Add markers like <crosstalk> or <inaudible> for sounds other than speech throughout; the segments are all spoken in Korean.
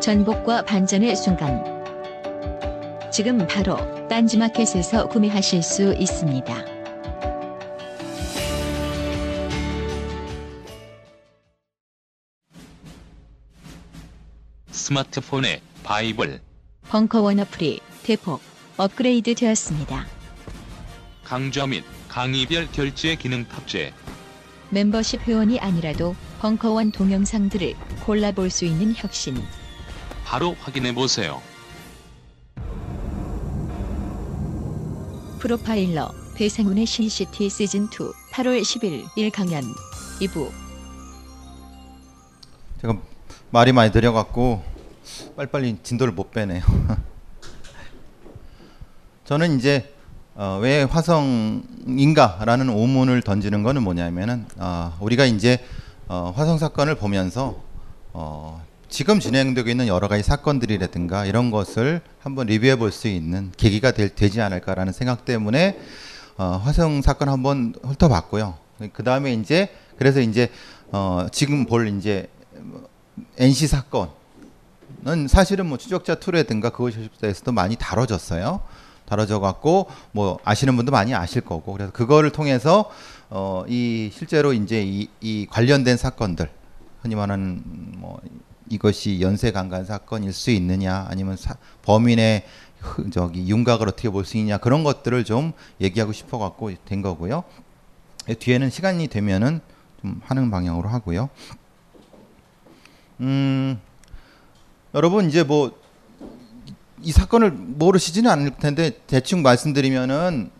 전복과 반전의 순간. 지금 바로 딴지마켓에서 구매하실 수 있습니다. 스마트폰의 바이블 벙커원 어플이 대폭 업그레이드 되었습니다. 강좌 및 강의별 결제 기능 탑재 멤버십 회원이 아니라도 벙커원 동영상들을 골라볼 수 있는 혁신. 바로 확인해 보세요. 프로파일러 배상훈의 신시티 시즌2 8월 10일 1강연 2부 제가 말이 많이 들여갖고 빨리빨리 진도를 못 빼네요. <laughs> 저는 이제 어, 왜 화성인가라는 오문을 던지는 거는 뭐냐면은 어, 우리가 이제 어, 화성 사건을 보면서 어, 지금 진행되고 있는 여러 가지 사건들이라든가 이런 것을 한번 리뷰해 볼 수 있는 계기가 될, 되지 않을까라는 생각 때문에 어, 화성 사건 한번 훑어봤고요. 그 다음에 이제 그래서 이제 어, 지금 볼 이제 NC 사건은 사실은 뭐 추적자 툴이라든가 그것에서도 많이 다뤄졌어요. 다뤄져 갖고 뭐 아시는 분도 많이 아실 거고 그래서 그거를 통해서 어 이 실제로 이제 이, 이 관련된 사건들 흔히 말하는 뭐 이것이 연쇄 강간 사건일 수 있느냐 아니면 사, 범인의 그 저기 윤곽을 어떻게 볼 수 있냐 그런 것들을 좀 얘기하고 싶어 갖고 된 거고요. 뒤에는 시간이 되면은 좀 하는 방향으로 하고요. 음, 여러분 이제 뭐 이 사건을 모르시지는 않을 텐데 대충 말씀드리면은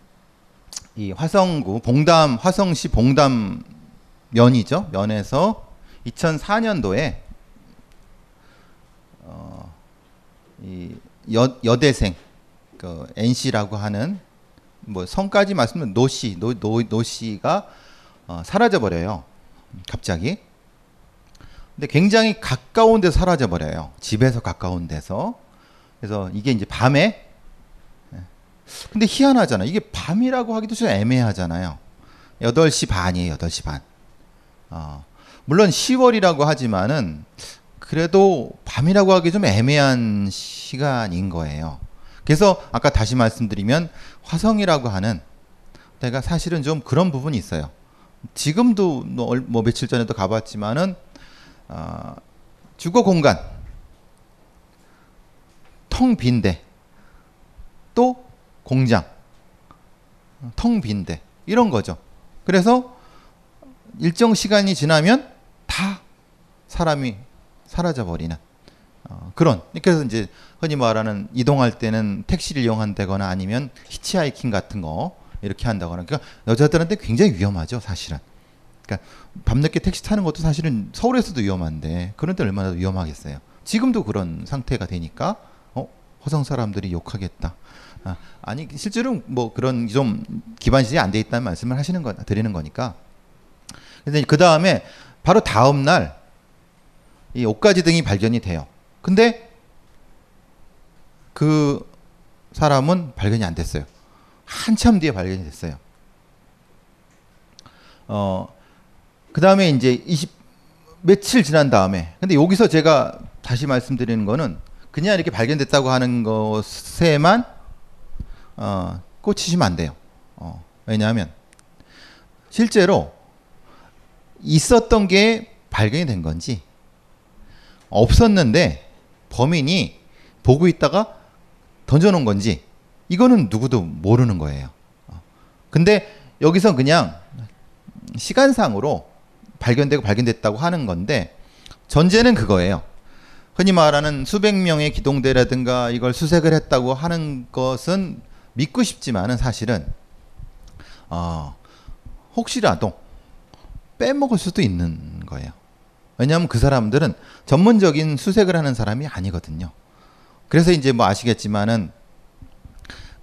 이 화성구 봉담 화성시 봉담 면이죠 면에서 2004년도에 어, 이 여, 여대생 그 N씨라고 하는 뭐 성까지 말씀드리면 노씨 노, 노, 노씨가 어, 사라져 버려요 갑자기 근데 굉장히 가까운 데서 사라져 버려요. 집에서 가까운 데서. 그래서 이게 이제 밤에 예. 근데 희한하잖아. 이게 밤이라고 하기도 좀 애매하잖아요. 8시 반이에요. 8시 반. 어. 물론 10월이라고 하지만은 그래도 밤이라고 하기 좀 애매한 시간인 거예요. 그래서 아까 다시 말씀드리면 화성이라고 하는 내가 사실은 좀 그런 부분이 있어요. 지금도 뭐, 뭐 며칠 전에도 가봤지만은 어, 주거 공간 텅 빈데 또 공장 텅 빈데 이런 거죠. 그래서 일정 시간이 지나면 다 사람이 사라져 버리는 어, 그런 그래서 이제 흔히 말하는 이동할 때는 택시를 이용한다거나 아니면 히치하이킹 같은 거 이렇게 한다거나 그러니까 여자들한테 굉장히 위험하죠 사실은 그러니까 밤늦게 택시 타는 것도 사실은 서울에서도 위험한데 그런 데 얼마나 위험하겠어요. 지금도 그런 상태가 되니까 어 화성 사람들이 욕하겠다. 아, 아니 실제로 뭐 그런 좀 기반시설이 안 돼 있다는 말씀을 하시는 거 드리는 거니까. 근데 그 다음에 바로 다음 날 이 옷가지 등이 발견이 돼요. 근데 그 사람은 발견이 안 됐어요. 한참 뒤에 발견이 됐어요. 어, 그 다음에 이제 20 며칠 지난 다음에 근데 여기서 제가 다시 말씀드리는 거는 그냥 이렇게 발견됐다고 하는 것에만 어, 꽂히시면 안 돼요. 어, 왜냐하면 실제로 있었던 게 발견이 된 건지 없었는데 범인이 보고 있다가 던져놓은 건지 이거는 누구도 모르는 거예요. 어. 근데 여기서 그냥 시간상으로 발견되고 발견됐다고 하는 건데 전제는 그거예요. 흔히 말하는 수백 명의 기동대라든가 이걸 수색을 했다고 하는 것은 믿고 싶지만은 사실은 어, 혹시라도 빼먹을 수도 있는 거예요. 왜냐하면 그 사람들은 전문적인 수색을 하는 사람이 아니거든요. 그래서 이제 뭐 아시겠지만은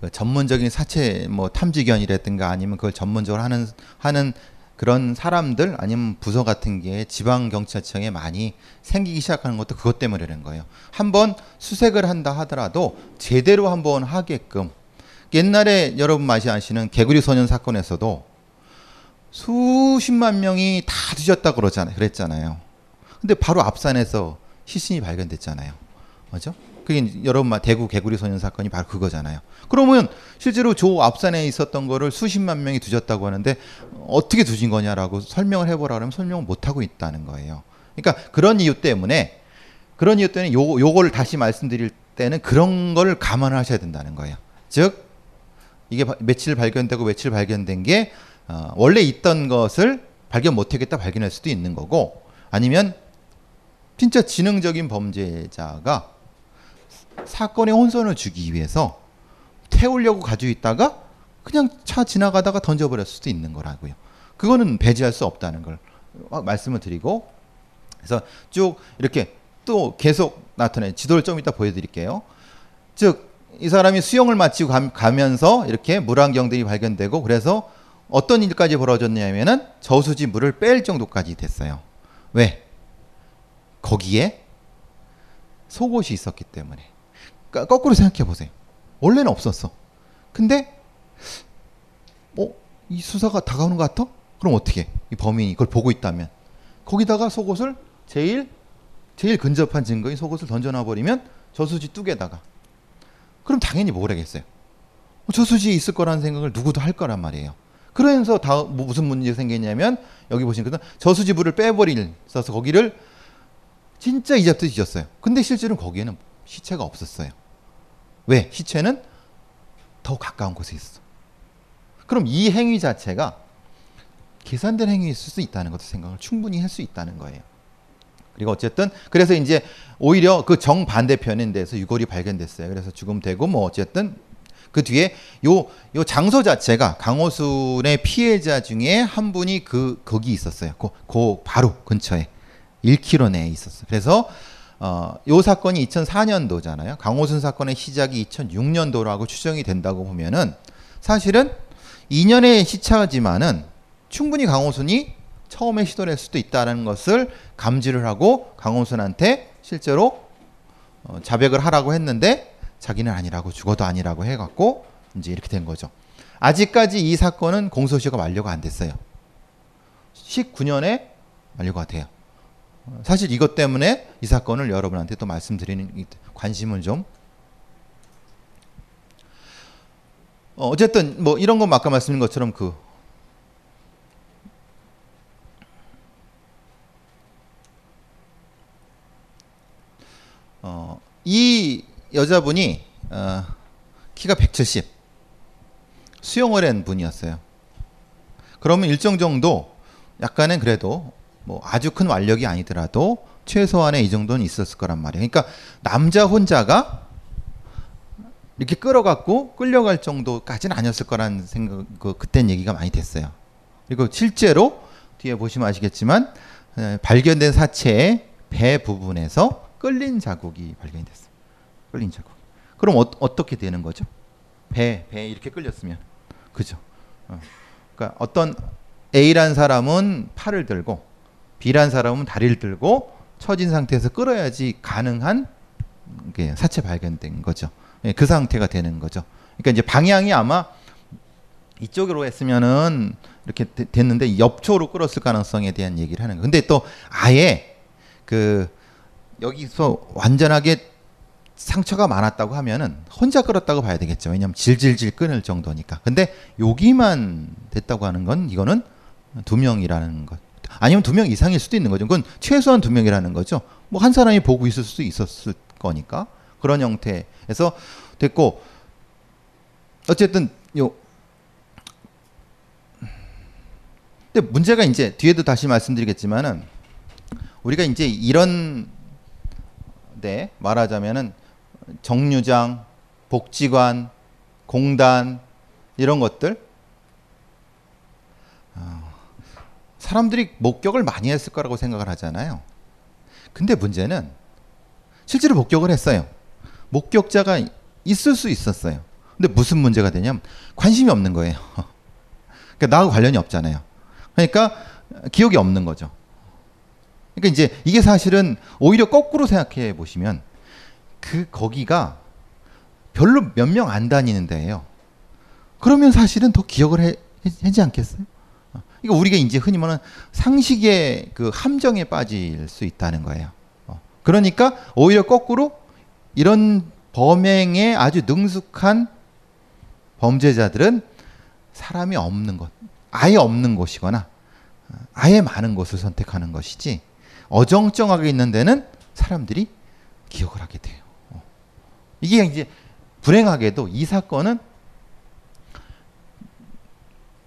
그 전문적인 사체 뭐 탐지견이라든가 아니면 그걸 전문적으로 하는 하는 그런 사람들 아니면 부서 같은 게 지방 경찰청에 많이 생기기 시작하는 것도 그것 때문이라는 거예요. 한번 수색을 한다 하더라도 제대로 한번 하게끔 옛날에 여러분 맛이 아시는 개구리 소년 사건에서도 수십만 명이 다 뒤졌다 그러잖아요. 그랬잖아요. 근데 바로 앞산에서 시신이 발견됐잖아요. 맞죠? 그게 여러분 말 대구 개구리 소년 사건이 바로 그거잖아요. 그러면 실제로 저 앞산에 있었던 거를 수십만 명이 뒤졌다고 하는데 어떻게 뒤진 거냐라고 설명을 해보라 그러면 설명을 못 하고 있다는 거예요. 그러니까 그런 이유 때문에 그런 이유 때문에 요 요거를 다시 말씀드릴 때는 그런 걸 감안하셔야 된다는 거예요. 즉 이게 바- 며칠 발견되고 며칠 발견된 게 어, 원래 있던 것을 발견 못하겠다 발견할 수도 있는 거고 아니면 진짜 지능적인 범죄자가 사건에 혼선을 주기 위해서 태우려고 가지고 있다가 그냥 차 지나가다가 던져버릴 수도 있는 거라고요. 그거는 배제할 수 없다는 걸 말씀을 드리고 그래서 쭉 이렇게 또 계속 나타내 지도를 좀 이따 보여드릴게요. 즉 이 사람이 수영을 마치고 감- 가면서 이렇게 물안경들이 발견되고 그래서 어떤 일까지 벌어졌냐면은 저수지 물을 뺄 정도까지 됐어요. 왜? 거기에 속옷이 있었기 때문에. 그러니까 거꾸로 생각해 보세요. 원래는 없었어. 근데 어, 이 수사가 다가오는 것 같아? 그럼 어떻게? 이 범인이 이걸 보고 있다면 거기다가 속옷을 제일 제일 근접한 증거인 속옷을 던져놔 버리면 저수지 뚝에다가 그럼 당연히 뭘 하겠어요? 어, 저수지에 있을 거라는 생각을 누구도 할 거란 말이에요. 그러면서 다뭐 무슨 문제가 생겼냐면 여기 것은 저수지 물을 빼버릴 써서 거기를 진짜 이잡듯이 뒤졌어요. 근데 실제로는 거기에는 시체가 없었어요. 왜? 시체는 더 가까운 곳에 있어. 그럼 이 행위 자체가 계산된 행위일 수 있다는 것도 생각을 충분히 할 수 있다는 거예요. 그리고 어쨌든 그래서 이제 오히려 그 정반대편인 데서 유골이 발견됐어요. 그래서 죽음되고 뭐 어쨌든 그 뒤에 요 요 장소 자체가 강호순의 피해자 중에 한 분이 그 거기 있었어요. 그, 그 바로 근처에 1km 내에 있었어요. 그래서 어, 요 사건이 2004년도잖아요. 강호순 사건의 시작이 2006년도라고 추정이 된다고 보면은 사실은 2년의 시차지만은 충분히 강호순이 처음에 시도를 할 수도 있다는 것을 감지를 하고 강호순한테 실제로 어, 자백을 하라고 했는데 자기는 아니라고 죽어도 아니라고 해갖고 이제 이렇게 된 거죠. 아직까지 이 사건은 공소시효가 만료가 안 됐어요. 19년에 만료가 돼요. 어, 사실 이것 때문에 이 사건을 여러분한테 또 말씀드리는 이 관심을 좀 어, 어쨌든 뭐 이런 건 아까 말씀드린 것처럼 그 어, 이 여자분이 어, 키가 170 수영을 한 분이었어요. 그러면 일정 정도 약간은 그래도 뭐 아주 큰 완력이 아니더라도 최소한의 이 정도는 있었을 거란 말이에요. 그러니까 남자 혼자가 이렇게 끌어갖고 끌려갈 정도까지는 아니었을 거라는 생각, 그 그땐 얘기가 많이 됐어요. 그리고 실제로 뒤에 보시면 아시겠지만 에, 발견된 사체의 배 부분에서 끌린 자국이 발견이 됐어요. 끌린 자국. 그럼 어, 어떻게 되는 거죠? 배, 배 이렇게 끌렸으면, 그죠? 어. 그러니까 어떤 A란 사람은 팔을 들고 B란 사람은 다리를 들고 처진 상태에서 끌어야지 가능한 게 사체 발견된 거죠. 예, 그 상태가 되는 거죠. 그러니까 이제 방향이 아마 이쪽으로 했으면은 이렇게 되- 됐는데 옆쪽으로 끌었을 가능성에 대한 얘기를 하는 거. 근데 또 아예 그 여기서 완전하게 상처가 많았다고 하면은 혼자 끌었다고 봐야 되겠죠. 왜냐하면 질질질 끊을 정도니까. 근데 여기만 됐다고 하는 건 이거는 두 명이라는 것 아니면 두 명 이상일 수도 있는 거죠. 그건 최소한 두 명이라는 거죠. 뭐 한 사람이 보고 있을 수도 있었을 거니까 그런 형태에서 됐고 어쨌든 요 근데 문제가 이제 뒤에도 다시 말씀드리겠지만은 우리가 이제 이런 데 말하자면은 정류장, 복지관, 공단 이런 것들 어, 사람들이 목격을 많이 했을 거라고 생각을 하잖아요. 근데 문제는 실제로 목격을 했어요. 목격자가 있을 수 있었어요. 근데 무슨 문제가 되냐면 관심이 없는 거예요. <laughs> 그러니까 나하고 관련이 없잖아요. 그러니까 기억이 없는 거죠. 그러니까 이제 이게 사실은 오히려 거꾸로 생각해 보시면 그 거기가 별로 몇 명 안 다니는 데예요. 그러면 사실은 더 기억을 해, 하지 않겠어요? 이거 우리가 이제 흔히 말하는 상식의 그 함정에 빠질 수 있다는 거예요. 어. 그러니까 오히려 거꾸로 이런 범행에 아주 능숙한 범죄자들은 사람이 없는 것, 아예 없는 곳이거나 아예 많은 곳을 선택하는 것이지 어정쩡하게 있는 데는 사람들이 기억을 하게 돼요. 어. 이게 이제 불행하게도 이 사건은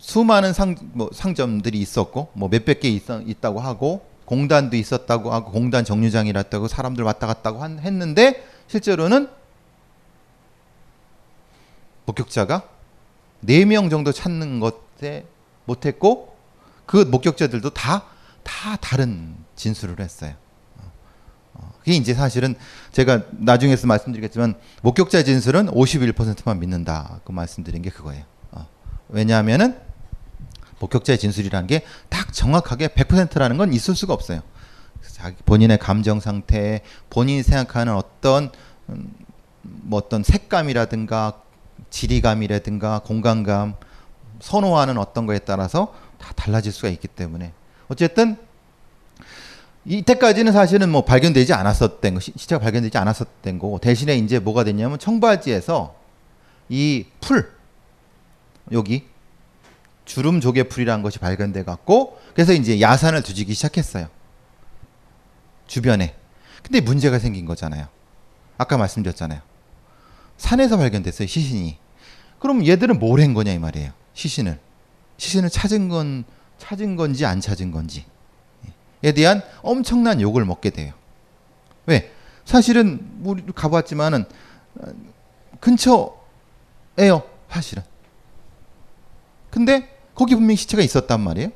수많은 상, 뭐 상점들이 있었고 뭐 몇백 개 있어, 있다고 하고 공단도 있었다고 하고 공단 정류장이랐다고 사람들 왔다 갔다고 한, 했는데 실제로는 목격자가 네 명 정도 찾는 것에 못했고 그 목격자들도 다 다 다른 진술을 했어요. 어, 그게 이제 사실은 제가 나중에서 말씀드리겠지만 목격자 진술은 51%만 믿는다. 그 말씀드린 게 그거예요. 어, 왜냐하면은 목격자의 진술이라는 게 딱 정확하게 100%라는 건 있을 수가 없어요. 자기 본인의 감정 상태, 본인이 생각하는 어떤 음, 뭐 어떤 색감이라든가 지리감이라든가 공간감, 선호하는 어떤 거에 따라서 다 달라질 수가 있기 때문에 어쨌든 이때까지는 사실은 뭐 발견되지 않았었던 거, 시- 시체가 발견되지 않았었던 거고 대신에 이제 뭐가 됐냐면 청바지에서 이 풀 여기 주름 조개 풀이라는 것이 발견돼 갖고 그래서 이제 야산을 뒤지기 시작했어요. 주변에. 근데 문제가 생긴 거잖아요. 아까 말씀드렸잖아요. 산에서 발견됐어요, 시신이. 그럼 얘들은 뭘 한 거냐 이 말이에요. 시신을. 시신을 찾은 건 찾은 건지 안 찾은 건지. 에 대한 엄청난 욕을 먹게 돼요. 왜? 사실은 우리 가봤지만은 어, 근처에요. 사실은. 근데 거기 분명히 시체가 있었단 말이에요.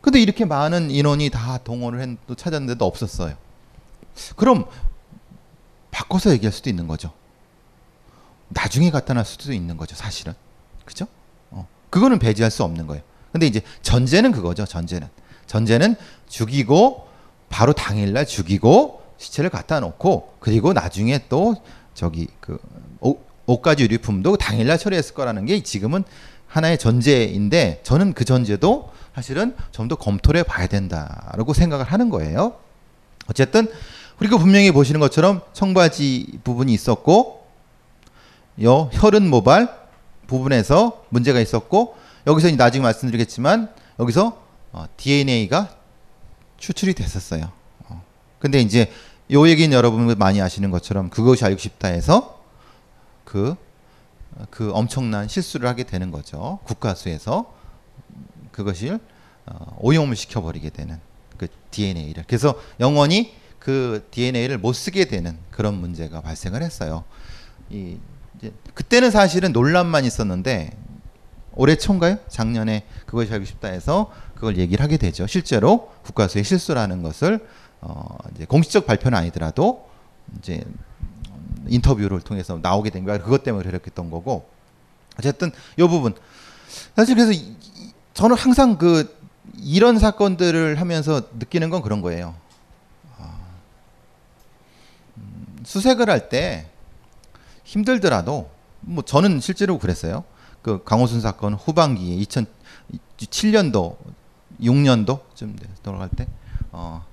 근데 이렇게 많은 인원이 다 동원을 했, 또 찾았는데도 없었어요. 그럼 바꿔서 얘기할 수도 있는 거죠. 나중에 나타날 수도 있는 거죠, 사실은. 그죠? 어. 그거는 배제할 수 없는 거예요. 근데 이제 전제는 그거죠, 전제는. 전제는 죽이고 바로 당일날 죽이고 시체를 갖다 놓고 그리고 나중에 또 저기 그 옷, 옷가지 유리품도 당일날 처리했을 거라는 게 지금은 하나의 전제인데 저는 그 전제도 사실은 좀 더 검토를 해봐야 된다라고 생각을 하는 거예요. 어쨌든 우리가 분명히 보시는 것처럼 청바지 부분이 있었고 요 혈흔 모발 부분에서 문제가 있었고 여기서 나중에 말씀드리겠지만 여기서 어, DNA가 추출이 됐었어요. 어. 근데 이제 요 얘기는 여러분 많이 아시는 것처럼 그것이 알고 싶다해서 그, 그 엄청난 실수를 하게 되는 거죠. 국가수에서 그것을 어, 오염을 시켜버리게 되는 그 DNA를. 그래서 영원히 그 DNA를 못 쓰게 되는 그런 문제가 발생을 했어요. 이 그때는 사실은 논란만 있었는데 올해 초인가요? 작년에 그것이 알고 싶다 해서 그걸 얘기를 하게 되죠. 실제로 국가수의 실수라는 것을 어 이제 공식적 발표는 아니더라도 이제 인터뷰를 통해서 나오게 된 거야. 그것 때문에 그랬던 거고. 어쨌든 이 부분 사실 그래서 이- 이- 저는 항상 그 이런 사건들을 하면서 느끼는 건 그런 거예요. 아, 음, 수색을 할 때 힘들더라도 뭐 저는 실제로 그랬어요. 그 강호순 사건 후반기에 2007년도 6년도쯤 돌아갈 때 어,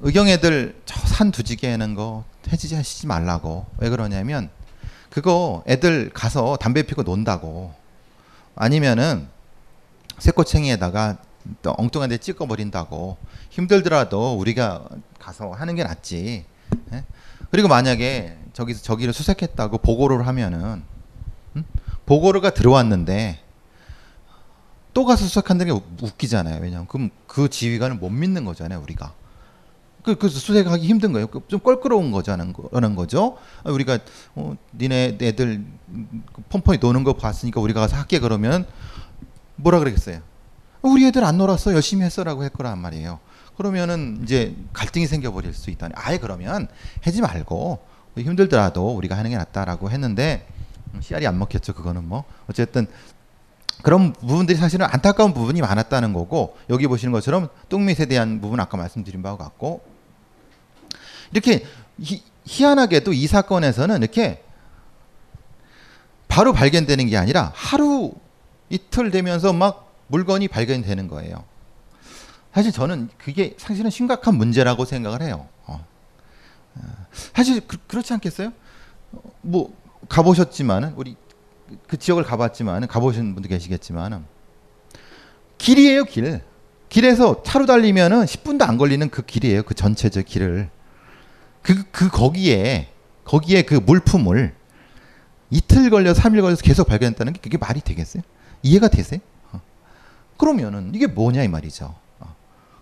의경 애들 저 산 두지게 하는 거 해지지 하시지 말라고 왜 그러냐면 그거 애들 가서 담배 피고 논다고 아니면은 새꼬챙이에다가 또 엉뚱한 데 찍어버린다고 힘들더라도 우리가 가서 하는 게 낫지. 예? 그리고 만약에 저기서 저기를 수색했다고 보고를 하면은 음? 보고가 들어왔는데 또 가서 수색한다는 게 우- 웃기잖아요. 왜냐하면 그럼 그 지휘관을 못 믿는 거잖아요, 우리가. 그, 그래서 수색하기 힘든 거예요. 그- 좀 껄끄러운 거자는 거라는 거죠. 아, 우리가 어, 니네 애들 그 폰폰이 노는 거 봤으니까 우리가 가서 할게 그러면 뭐라 그러겠어요? 우리 애들 안 놀았어 열심히 했어라고 할 거란 말이에요. 그러면은 이제 갈등이 생겨버릴 수 있다니. 아예 그러면 하지 말고 힘들더라도 우리가 하는 게 낫다라고 했는데 음, 씨알이 안 먹혔죠. 그거는 뭐 어쨌든 그런 부분들이 사실은 안타까운 부분이 많았다는 거고 여기 보시는 것처럼 똥밋에 대한 부분 아까 말씀드린 바와 같고 이렇게 희, 희한하게도 이 사건에서는 이렇게 바로 발견되는 게 아니라 하루 이틀 되면서 막 물건이 발견되는 거예요. 사실 저는 그게 사실은 심각한 문제라고 생각을 해요. 어. 어, 사실 그, 그렇지 않겠어요? 어, 뭐 가보셨지만은 우리 그 지역을 가봤지만은 가보신 분도 계시겠지만은 길이에요 길. 길에서 차로 달리면은 10분도 안 걸리는 그 길이에요 그 전체적 길을. 그, 그 거기에 거기에 그 물품을 이틀 걸려 3일 걸려서 계속 발견했다는 게 그게 말이 되겠어요? 이해가 되세요? 어. 그러면은 이게 뭐냐 이 말이죠. 어.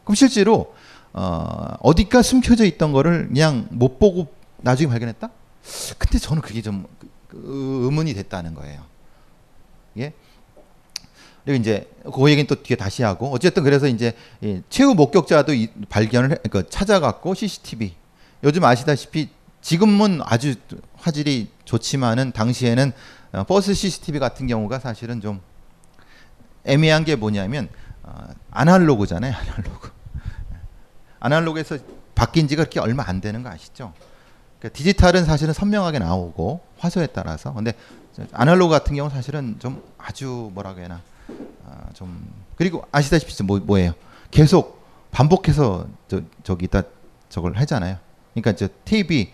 그럼 실제로 어, 어디가 숨겨져 있던 거를 그냥 못 보고 나중에 발견했다? 근데 저는 그게 좀 그- 그 의문이 됐다는 거예요. 예? 그리고 이제 그 얘기는 또 뒤에 다시 하고 어쨌든 그래서 이제 이 최후 목격자도 이 발견을 해, 그 찾아갔고 CCTV 요즘 아시다시피 지금은 아주 화질이 좋지만은 당시에는 어, 버스 CCTV 같은 경우가 사실은 좀 애매한 게 뭐냐면 어, 아날로그잖아요 아날로그. 아날로그에서 바뀐 지가 그렇게 얼마 안 되는 거 아시죠? 그러니까 디지털은 사실은 선명하게 나오고 화소에 따라서. 근데 저 아날로그 같은 경우는 사실은 좀 아주 뭐라고 해야 하나 아, 좀 그리고 아시다시피 뭐 뭐예요? 계속 반복해서 저 저기 다 저걸 하잖아요 그러니까 저 TV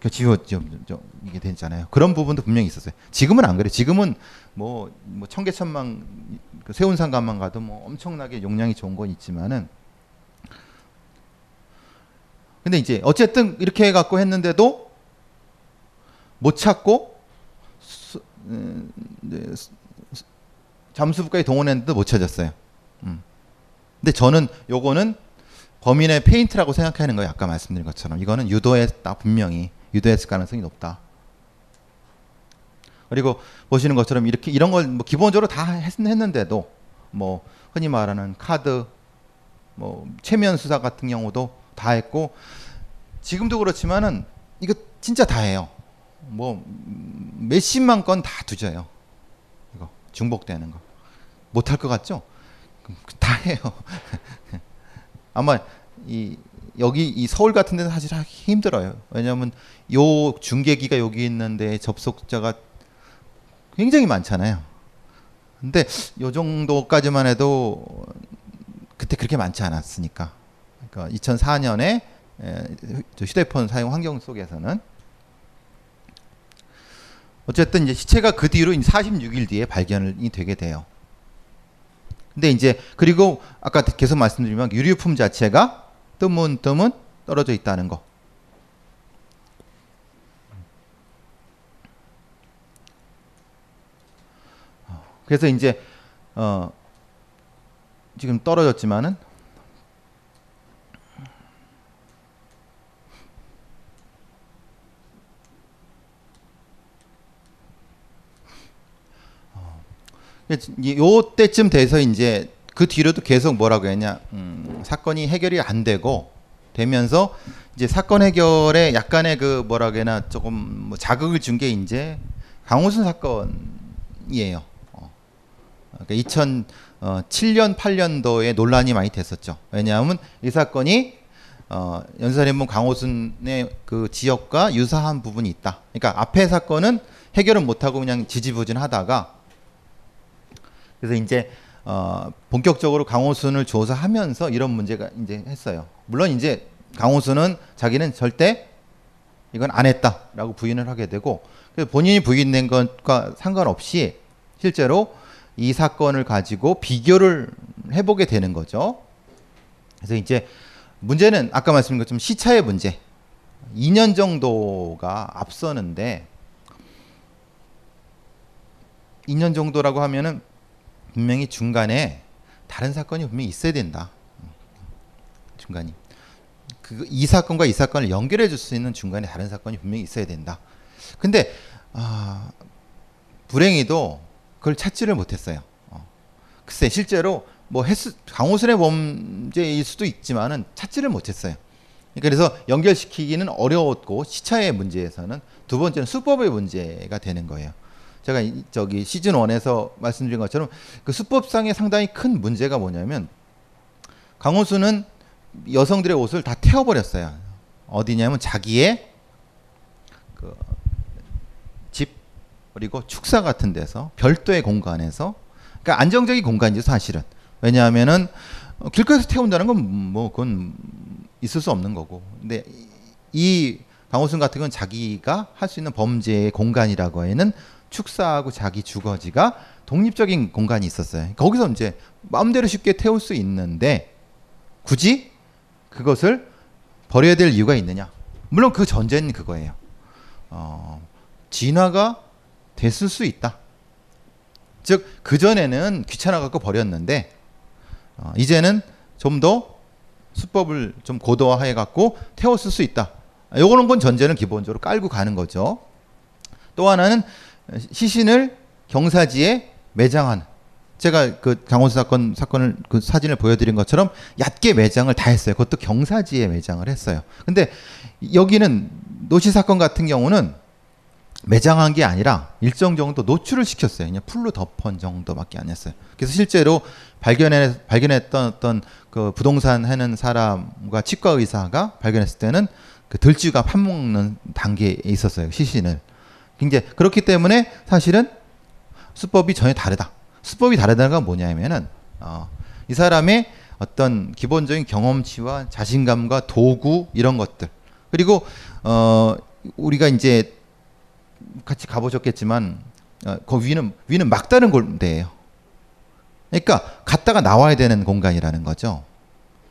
그 지워 저, 저, 이게 되잖아요 그런 부분도 분명히 있었어요 지금은 안 그래 지금은 뭐, 뭐 청계천만 그 세운상가만 가도 뭐 엄청나게 용량이 좋은 건 있지만은 근데 이제 어쨌든 이렇게 해갖고 했는데도 못 찾고 수, 음, 네, 잠수부까지 동원했는데도 못 찾았어요. 음. 근데 저는 요거는 범인의 페인트라고 생각하는 거예요. 아까 말씀드린 것처럼 이거는 유도했다 분명히 유도했을 가능성이 높다. 그리고 보시는 것처럼 이렇게 이런 걸 뭐 기본적으로 다 했, 했는데도 뭐 흔히 말하는 카드 뭐 최면 수사 같은 경우도 다 했고 지금도 그렇지만은 이거 진짜 다 해요. 뭐 음, 몇십만 건 다 두져요. 이거 중복되는 거 못할 것 같죠? 다 해요. <laughs> 아마 이 여기 이 서울 같은 데는 사실 하기 힘들어요. 왜냐하면 요 중계기가 여기 있는데 접속자가 굉장히 많잖아요. 근데 요 정도까지만 해도 그때 그렇게 많지 않았으니까. 그러니까 2004년에 휴대폰 사용 환경 속에서는 어쨌든 이제 시체가 그 뒤로 46일 뒤에 발견이 되게 돼요. 근데 이제 그리고 아까 계속 말씀드리면 유류품 자체가 뜨문뜨문 떨어져 있다는 거. 그래서 이제 어 지금 떨어졌지만은 요 때쯤 돼서 이제 그 뒤로도 계속 뭐라고 했냐 음, 사건이 해결이 안 되고 되면서 이제 사건 해결에 약간의 그 뭐라고 해나 조금 뭐 자극을 준 게 이제 강호순 사건이에요. 어. 그러니까 2007년 8년도에 논란이 많이 됐었죠. 왜냐하면 이 사건이 어, 연산해본 강호순의 그 지역과 유사한 부분이 있다. 그러니까 앞에 사건은 해결은 못하고 그냥 지지부진하다가 그래서 이제 어, 본격적으로 강호순을 조사하면서 이런 문제가 이제 했어요. 물론 이제 강호순은 자기는 절대 이건 안 했다라고 부인을 하게 되고 그래서 본인이 부인된 것과 상관없이 실제로 이 사건을 가지고 비교를 해보게 되는 거죠. 그래서 이제 문제는 아까 말씀드린 것처럼 시차의 문제. 2년 정도가 앞서는데 2년 정도라고 하면은 분명히 중간에 다른 사건이 분명히 있어야 된다. 중간이. 그 이 사건과 이 사건을 연결해 줄 수 있는 중간에 다른 사건이 분명히 있어야 된다. 근데 아, 불행히도 그걸 찾지를 못했어요. 어. 글쎄 실제로 뭐 횟수, 강호순의 범죄일 수도 있지만은 찾지를 못했어요. 그래서 연결시키기는 어려웠고 시차의 문제에서는 두 번째는 수법의 문제가 되는 거예요. 제가 이- 저기 시즌 1에서 말씀드린 것처럼 그 수법상의 상당히 큰 문제가 뭐냐면 강호수는 여성들의 옷을 다 태워버렸어요. 어디냐면 자기의 그 집 그리고 축사 같은 데서 별도의 공간에서 그러니까 안정적인 공간이죠 사실은 왜냐하면은 어, 길거리에서 태운다는 건 뭐 그건 있을 수 없는 거고 근데 이- 이 강호순 같은 건 자기가 할 수 있는 범죄의 공간이라고 하는 축사하고 자기 주거지가 독립적인 공간이 있었어요. 거기서 이제 마음대로 쉽게 태울 수 있는데 굳이 그것을 버려야 될 이유가 있느냐? 물론 그 전제는 그거예요. 어, 진화가 됐을 수 있다. 즉 그 전에는 귀찮아 갖고 버렸는데 어, 이제는 좀 더 수법을 좀 고도화해 갖고 태웠을 수 있다. 요거는 건 전제는 기본적으로 깔고 가는 거죠. 또 하나는 시신을 경사지에 매장한 제가 그 강원수 사건 사건을 그 사진을 보여드린 것처럼 얕게 매장을 다 했어요. 그것도 경사지에 매장을 했어요. 근데 여기는 노시 사건 같은 경우는 매장한 게 아니라 일정 정도 노출을 시켰어요. 그냥 풀로 덮은 정도밖에 안 했어요. 그래서 실제로 발견해 발견했던 어떤 그 부동산 하는 사람과 치과 의사가 발견했을 때는 그 들쥐가 파먹는 단계에 있었어요. 시신을. 이제 그렇기 때문에 사실은 수법이 전혀 다르다. 수법이 다르다는 건 뭐냐면은 어, 이 사람의 어떤 기본적인 경험치와 자신감과 도구 이런 것들 그리고 어, 우리가 이제 같이 가보셨겠지만 어, 그 위는 위는 막다른 골대예요. 그러니까 갔다가 나와야 되는 공간이라는 거죠.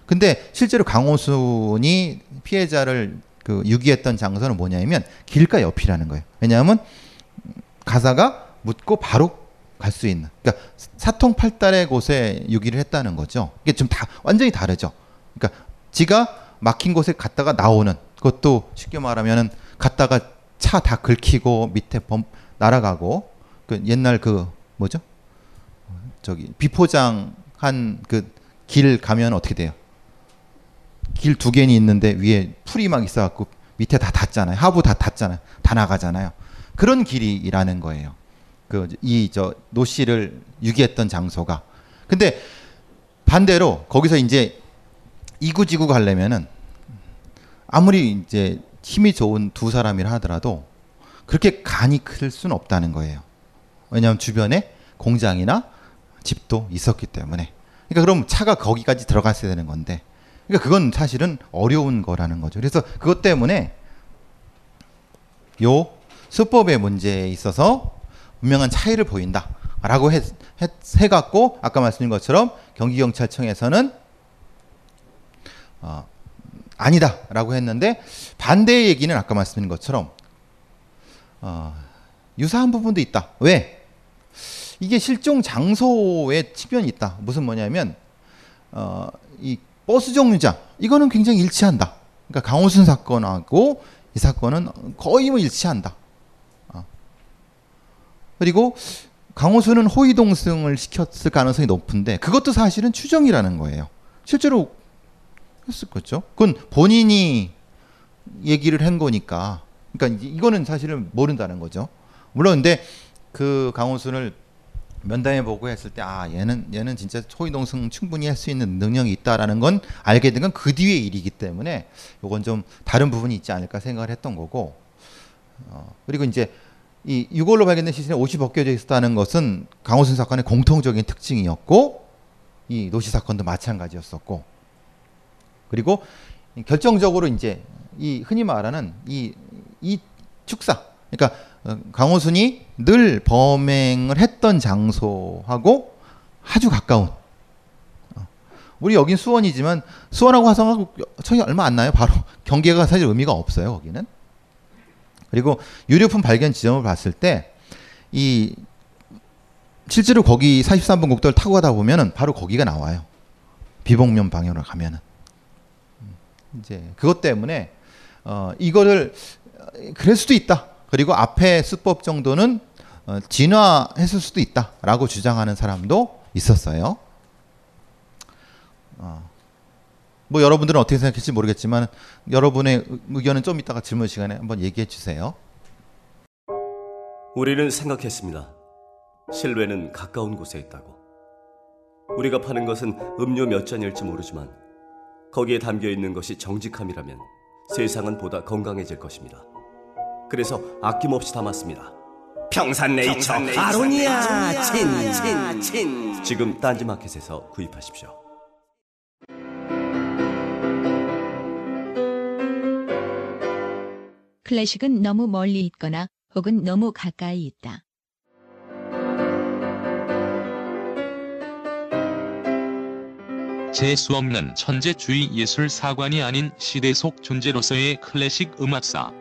근데 실제로 강호순이 피해자를 그 유기했던 장소는 뭐냐면 길가 옆이라는 거예요. 왜냐하면 가사가 묻고 바로 갈 수 있는. 그러니까 사통팔달의 곳에 유기를 했다는 거죠. 이게 좀 다 완전히 다르죠. 그러니까 지가 막힌 곳에 갔다가 나오는 그것도 쉽게 말하면은 갔다가 차 다 긁히고 밑에 범 날아가고 그 옛날 그 뭐죠? 저기 비포장 한 그 길 가면 어떻게 돼요? 길 두 개니 있는데 위에 풀이 막 있어갖고 밑에 다 닿잖아요. 하부 다 닿잖아요. 다 나가잖아요. 그런 길이라는 거예요. 그 이 저 노 씨를 유기했던 장소가. 근데 반대로 거기서 이제 이구지구 가려면은 아무리 이제 힘이 좋은 두 사람이라 하더라도 그렇게 간이 클 수는 없다는 거예요. 왜냐하면 주변에 공장이나 집도 있었기 때문에. 그러니까 그럼 차가 거기까지 들어갔어야 되는 건데. 그러니까 그건 사실은 어려운 거라는 거죠. 그래서 그것 때문에 요 수법의 문제에 있어서 분명한 차이를 보인다라고 해, 해, 해 갖고 아까 말씀드린 것처럼 경기경찰청에서는 어, 아니다라고 했는데 반대의 얘기는 아까 말씀드린 것처럼 어, 유사한 부분도 있다. 왜? 이게 실종 장소에 측면이 있다. 무슨 뭐냐면 어, 이 버스 정류장 이거는 굉장히 일치한다. 그러니까 강호순 사건하고 이 사건은 거의 뭐 일치한다. 어. 그리고 강호순은 호의 동승을 시켰을 가능성이 높은데 그것도 사실은 추정이라는 거예요. 실제로 했을 거죠. 그건 본인이 얘기를 한 거니까. 그러니까 이거는 사실은 모른다는 거죠. 물론 근데 그 강호순을 면담해 보고 했을 때 아 얘는 얘는 진짜 호의동승 충분히 할 수 있는 능력이 있다라는 건 알게 된 건 그 뒤의 일이기 때문에 요건 좀 다른 부분이 있지 않을까 생각을 했던 거고 어, 그리고 이제 이 유골로 발견된 시신에 옷이 벗겨져 있었다는 것은 강호순 사건의 공통적인 특징이었고 이 노시 사건도 마찬가지였었고 그리고 결정적으로 이제 이 흔히 말하는 이, 이 축사 그러니까 어, 강호순이 늘 범행을 했던 장소하고 아주 가까운. 어, 우리 여긴 수원이지만 수원하고 화성하고 저기 얼마 안 나요. 바로 <laughs> 경계가 사실 의미가 없어요. 거기는. 그리고 유류품 발견 지점을 봤을 때 이 실제로 거기 43번 국도를 타고 가다 보면은 바로 거기가 나와요. 비봉면 방향으로 가면은. 음, 이제 그것 때문에 어 이거를 어, 그럴 수도 있다. 그리고 앞에 수법 정도는 어, 진화했을 수도 있다라고 주장하는 사람도 있었어요. 어. 뭐 여러분들은 어떻게 생각할지 모르겠지만 여러분의 의- 의견은 좀 이따가 질문 시간에 한번 얘기해 주세요. 우리는 생각했습니다. 실외는 가까운 곳에 있다고. 우리가 파는 것은 음료 몇 잔일지 모르지만 거기에 담겨 있는 것이 정직함이라면 세상은 보다 건강해질 것입니다. 그래서 아낌없이 담았습니다. 평산네이처 아로니아 친 친 친 지금 딴지마켓에서 구입하십시오. 클래식은 너무 멀리 있거나 혹은 너무 가까이 있다. 재수 없는 천재주의 예술 사관이 아닌 시대 속 존재로서의 클래식 음악사.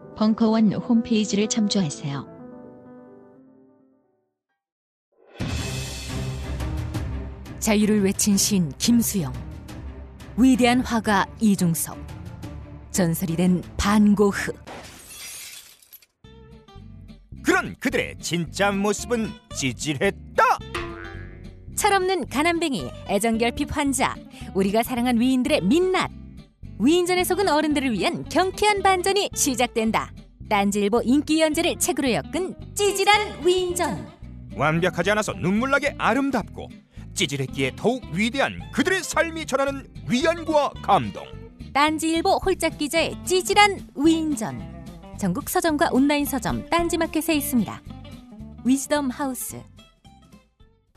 벙커원 홈페이지를 참조하세요. 자유를 외친 시인 김수영, 위대한 화가 이중섭, 전설이 된 반고흐. 그런 그들의 진짜 모습은 찌질했다. 철없는 가난뱅이, 애정결핍 환자, 우리가 사랑한 위인들의 민낯. 위인전에 속은 어른들을 위한 경쾌한 반전이 시작된다. 딴지일보 인기 연재를 책으로 엮은 찌질한 위인전. 완벽하지 않아서 눈물나게 아름답고 찌질했기에 더욱 위대한 그들의 삶이 전하는 위안과 감동. 딴지일보 홀짝 기자의 찌질한 위인전. 전국 서점과 온라인 서점 딴지마켓에 있습니다. 위즈덤 하우스.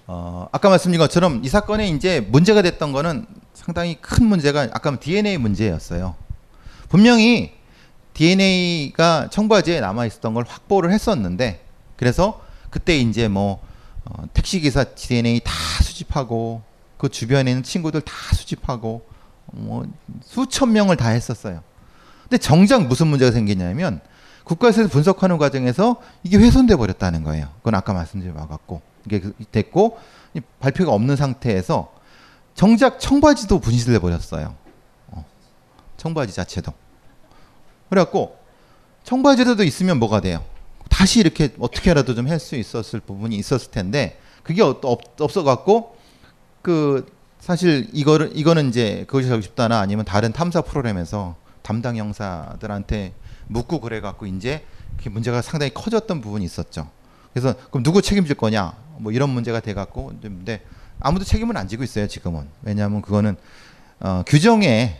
어, 아까 말씀드린 것처럼 이 사건에 이제 문제가 됐던 거는 상당히 큰 문제가 아까 DNA 문제였어요. 분명히 DNA가 청바지에 남아 있었던 걸 확보를 했었는데 그래서 그때 이제 뭐 어, 택시 기사 DNA 다 수집하고 그 주변에 있는 친구들 다 수집하고 뭐 수천 명을 다 했었어요. 근데 정작 무슨 문제가 생기냐면 국가에서 분석하는 과정에서 이게 훼손돼 버렸다는 거예요. 그건 아까 말씀드린 바와 같고 이게 그- 됐고 이 발표가 없는 상태에서 정작 청바지도 분실돼 버렸어요. 어, 청바지 자체도. 그래갖고 청바지라도 있으면 뭐가 돼요? 다시 이렇게 어떻게라도 좀 할 수 있었을 부분이 있었을 텐데 그게 없어갖고 그 사실 이거를 이거는 이제 그것이 하고 싶다나 아니면 다른 탐사 프로그램에서 담당 형사들한테 묻고 그래갖고 이제 그 문제가 상당히 커졌던 부분이 있었죠. 그래서 그럼 누구 책임질 거냐 뭐 이런 문제가 돼갖고 근데 아무도 책임을 안 지고 있어요 지금은 왜냐하면 그거는 어, 규정에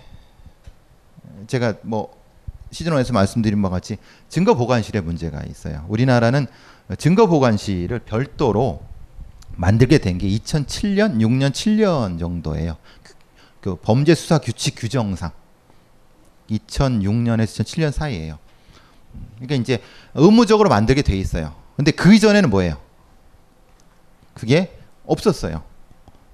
제가 뭐 시즌 1에서 말씀드린 바와 같이 증거 보관실에 문제가 있어요. 우리나라는 증거 보관실을 별도로 만들게 된 게 2007년, 6년, 7년 정도예요. 그, 그 범죄 수사 규칙 규정상 2006년에서 2007년 사이예요. 그러니까 이제 의무적으로 만들게 돼 있어요. 근데 그 이전에는 뭐예요? 그게 없었어요.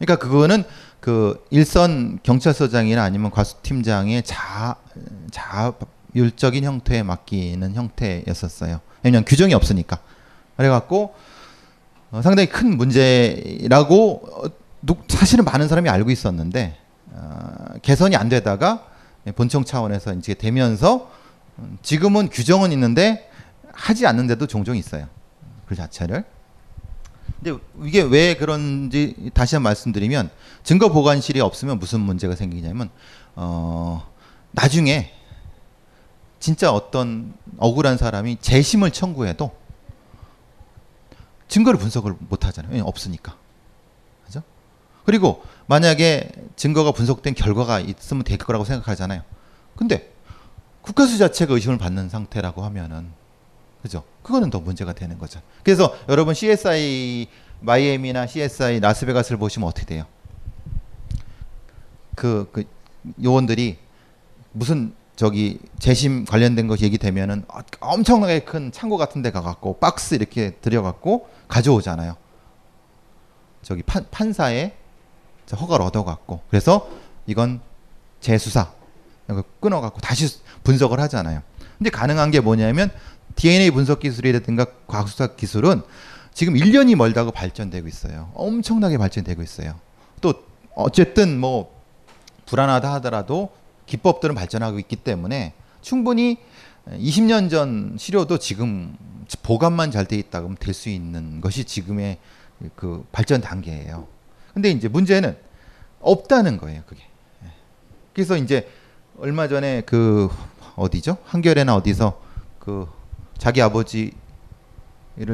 그러니까 그거는 그 일선 경찰서장이나 아니면 과수팀장의 자 자율적인 형태에 맡기는 형태였었어요. 왜냐면 규정이 없으니까. 그래갖고 어, 상당히 큰 문제라고 어, 누- 사실은 많은 사람이 알고 있었는데 어, 개선이 안 되다가 본청 차원에서 이제 되면서 음, 지금은 규정은 있는데 하지 않는데도 종종 있어요. 그 자체를. 근데 이게 왜 그런지 다시 한 번 말씀드리면 증거 보관실이 없으면 무슨 문제가 생기냐면 어 나중에 진짜 어떤 억울한 사람이 재심을 청구해도 증거를 분석을 못 하잖아요. 왜냐면 없으니까. 그죠? 그리고 만약에 증거가 분석된 결과가 있으면 될 거라고 생각하잖아요. 근데 국가수 자체가 의심을 받는 상태라고 하면은 그죠? 그거는 더 문제가 되는 거죠. 그래서 여러분 CSI 마이애미나 CSI 라스베가스를 보시면 어떻게 돼요? 그, 그 요원들이 무슨 저기 재심 관련된 거 얘기되면은 엄청나게 큰 창고 같은 데 가갖고 박스 이렇게 들여갖고 가져오잖아요. 저기 판, 판사의 저 허가를 얻어갖고 그래서 이건 재수사 끊어갖고 다시 분석을 하잖아요. 근데 가능한 게 뭐냐면 DNA 분석 기술이라든가 과학수사 기술은 지금 1년이 멀다고 발전되고 있어요. 엄청나게 발전되고 있어요. 또 어쨌든 뭐 불안하다 하더라도 기법들은 발전하고 있기 때문에 충분히 20년 전 시료도 지금 보관만 잘 돼 있다 그러면 될 수 있는 것이 지금의 그 발전 단계예요. 근데 이제 문제는 없다는 거예요, 그게. 그래서 이제 얼마 전에 그 어디죠? 한겨레나 어디서 그 자기 아버지를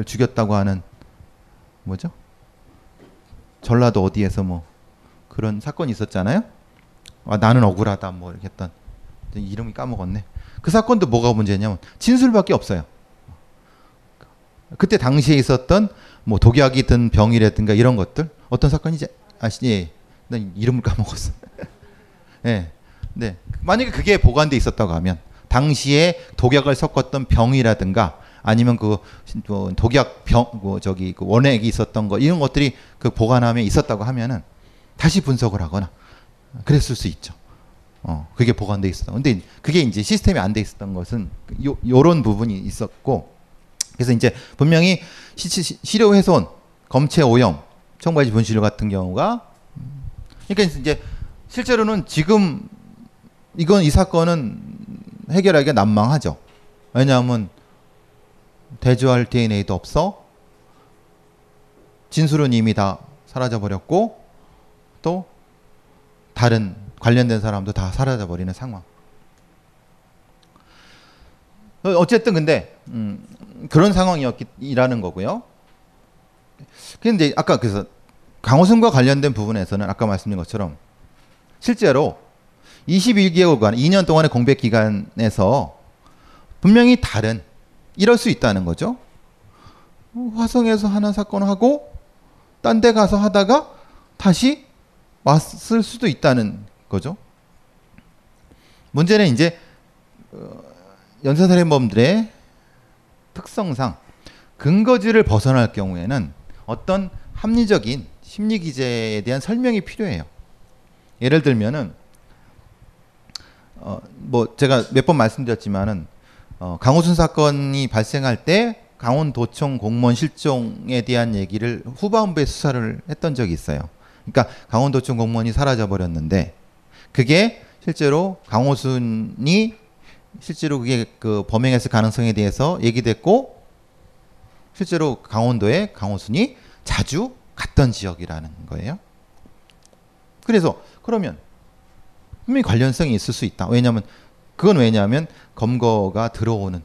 죽였다고 하는 뭐죠? 전라도 어디에서 뭐 그런 사건이 있었잖아요. 아, 나는 억울하다 뭐 이렇게 했던 이름이 까먹었네. 그 사건도 뭐가 문제냐면 진술밖에 없어요. 그때 당시에 있었던 뭐 독약이 든 병이라든가 이런 것들 어떤 사건이지 아시니? 예. 난 이름을 <laughs> 까먹었어. 예. 네. 만약에 그게 보관돼 있었다고 하면 당시에 독약을 섞었던 병이라든가 아니면 그 독약 병, 뭐 저기 그 원액이 있었던 거 이런 것들이 그 보관함에 있었다고 하면은 다시 분석을 하거나 그랬을 수 있죠. 어, 그게 보관돼 있었다. 근데 그게 이제 시스템이 안 돼 있었던 것은 요, 요런 부분이 있었고 그래서 이제 분명히 시, 시, 시료 훼손, 검체 오염, 청바지 분실 같은 경우가 그러니까 이제 실제로는 지금 이건 이 사건은 해결하기가 난망하죠. 왜냐하면 대조할 DNA도 없어. 진술은 이미 다 사라져 버렸고 또 다른 관련된 사람도 다 사라져 버리는 상황. 어쨌든 근데 음, 그런 상황이었기라는 거고요. 근데 아까 그래서 강호순과 관련된 부분에서는 아까 말씀드린 것처럼 실제로 21개월간 2년 동안의 공백 기간에서 분명히 다른 이럴 수 있다는 거죠. 화성에서 하나 사건 하고 딴 데 가서 하다가 다시 왔을 수도 있다는 거죠. 문제는 이제 어, 연쇄살인범들의 특성상 근거지를 벗어날 경우에는 어떤 합리적인 심리 기제에 대한 설명이 필요해요. 예를 들면은 어, 뭐 제가 몇 번 말씀드렸지만은 어, 강호순 사건이 발생할 때 강원도청 공무원 실종에 대한 얘기를 후반부에 수사를 했던 적이 있어요. 그러니까 강원도청 공무원이 사라져 버렸는데 그게 실제로 강호순이 실제로 그게 그 범행했을 가능성에 대해서 얘기됐고 실제로 강원도에 강호순이 자주 갔던 지역이라는 거예요. 그래서 그러면 분명히 관련성이 있을 수 있다. 왜냐하면 그건 왜냐하면 검거가 들어오는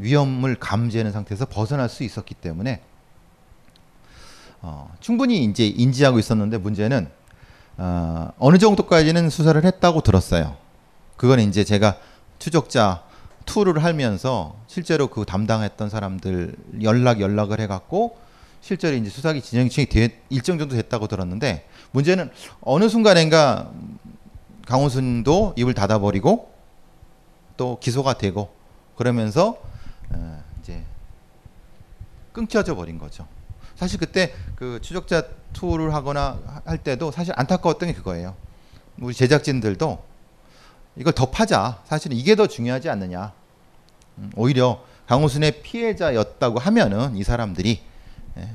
위험을 감지하는 상태에서 벗어날 수 있었기 때문에 어, 충분히 이제 인지하고 있었는데 문제는 어, 어느 정도까지는 수사를 했다고 들었어요. 그건 이제 제가 추적자 투를 하면서 실제로 그 담당했던 사람들 연락 연락을 해갖고 실제로 이제 수사기 진행층이 일정 정도 됐다고 들었는데 문제는 어느 순간인가 강호순도 입을 닫아버리고 또 기소가 되고 그러면서 어, 이제 끊겨져 버린 거죠. 사실 그때 그 추적자 투를 하거나 할 때도 사실 안타까웠던 게 그거예요. 우리 제작진들도 이걸 더 파자. 사실은 이게 더 중요하지 않느냐. 음, 오히려 강호순의 피해자였다고 하면은 이 사람들이 예,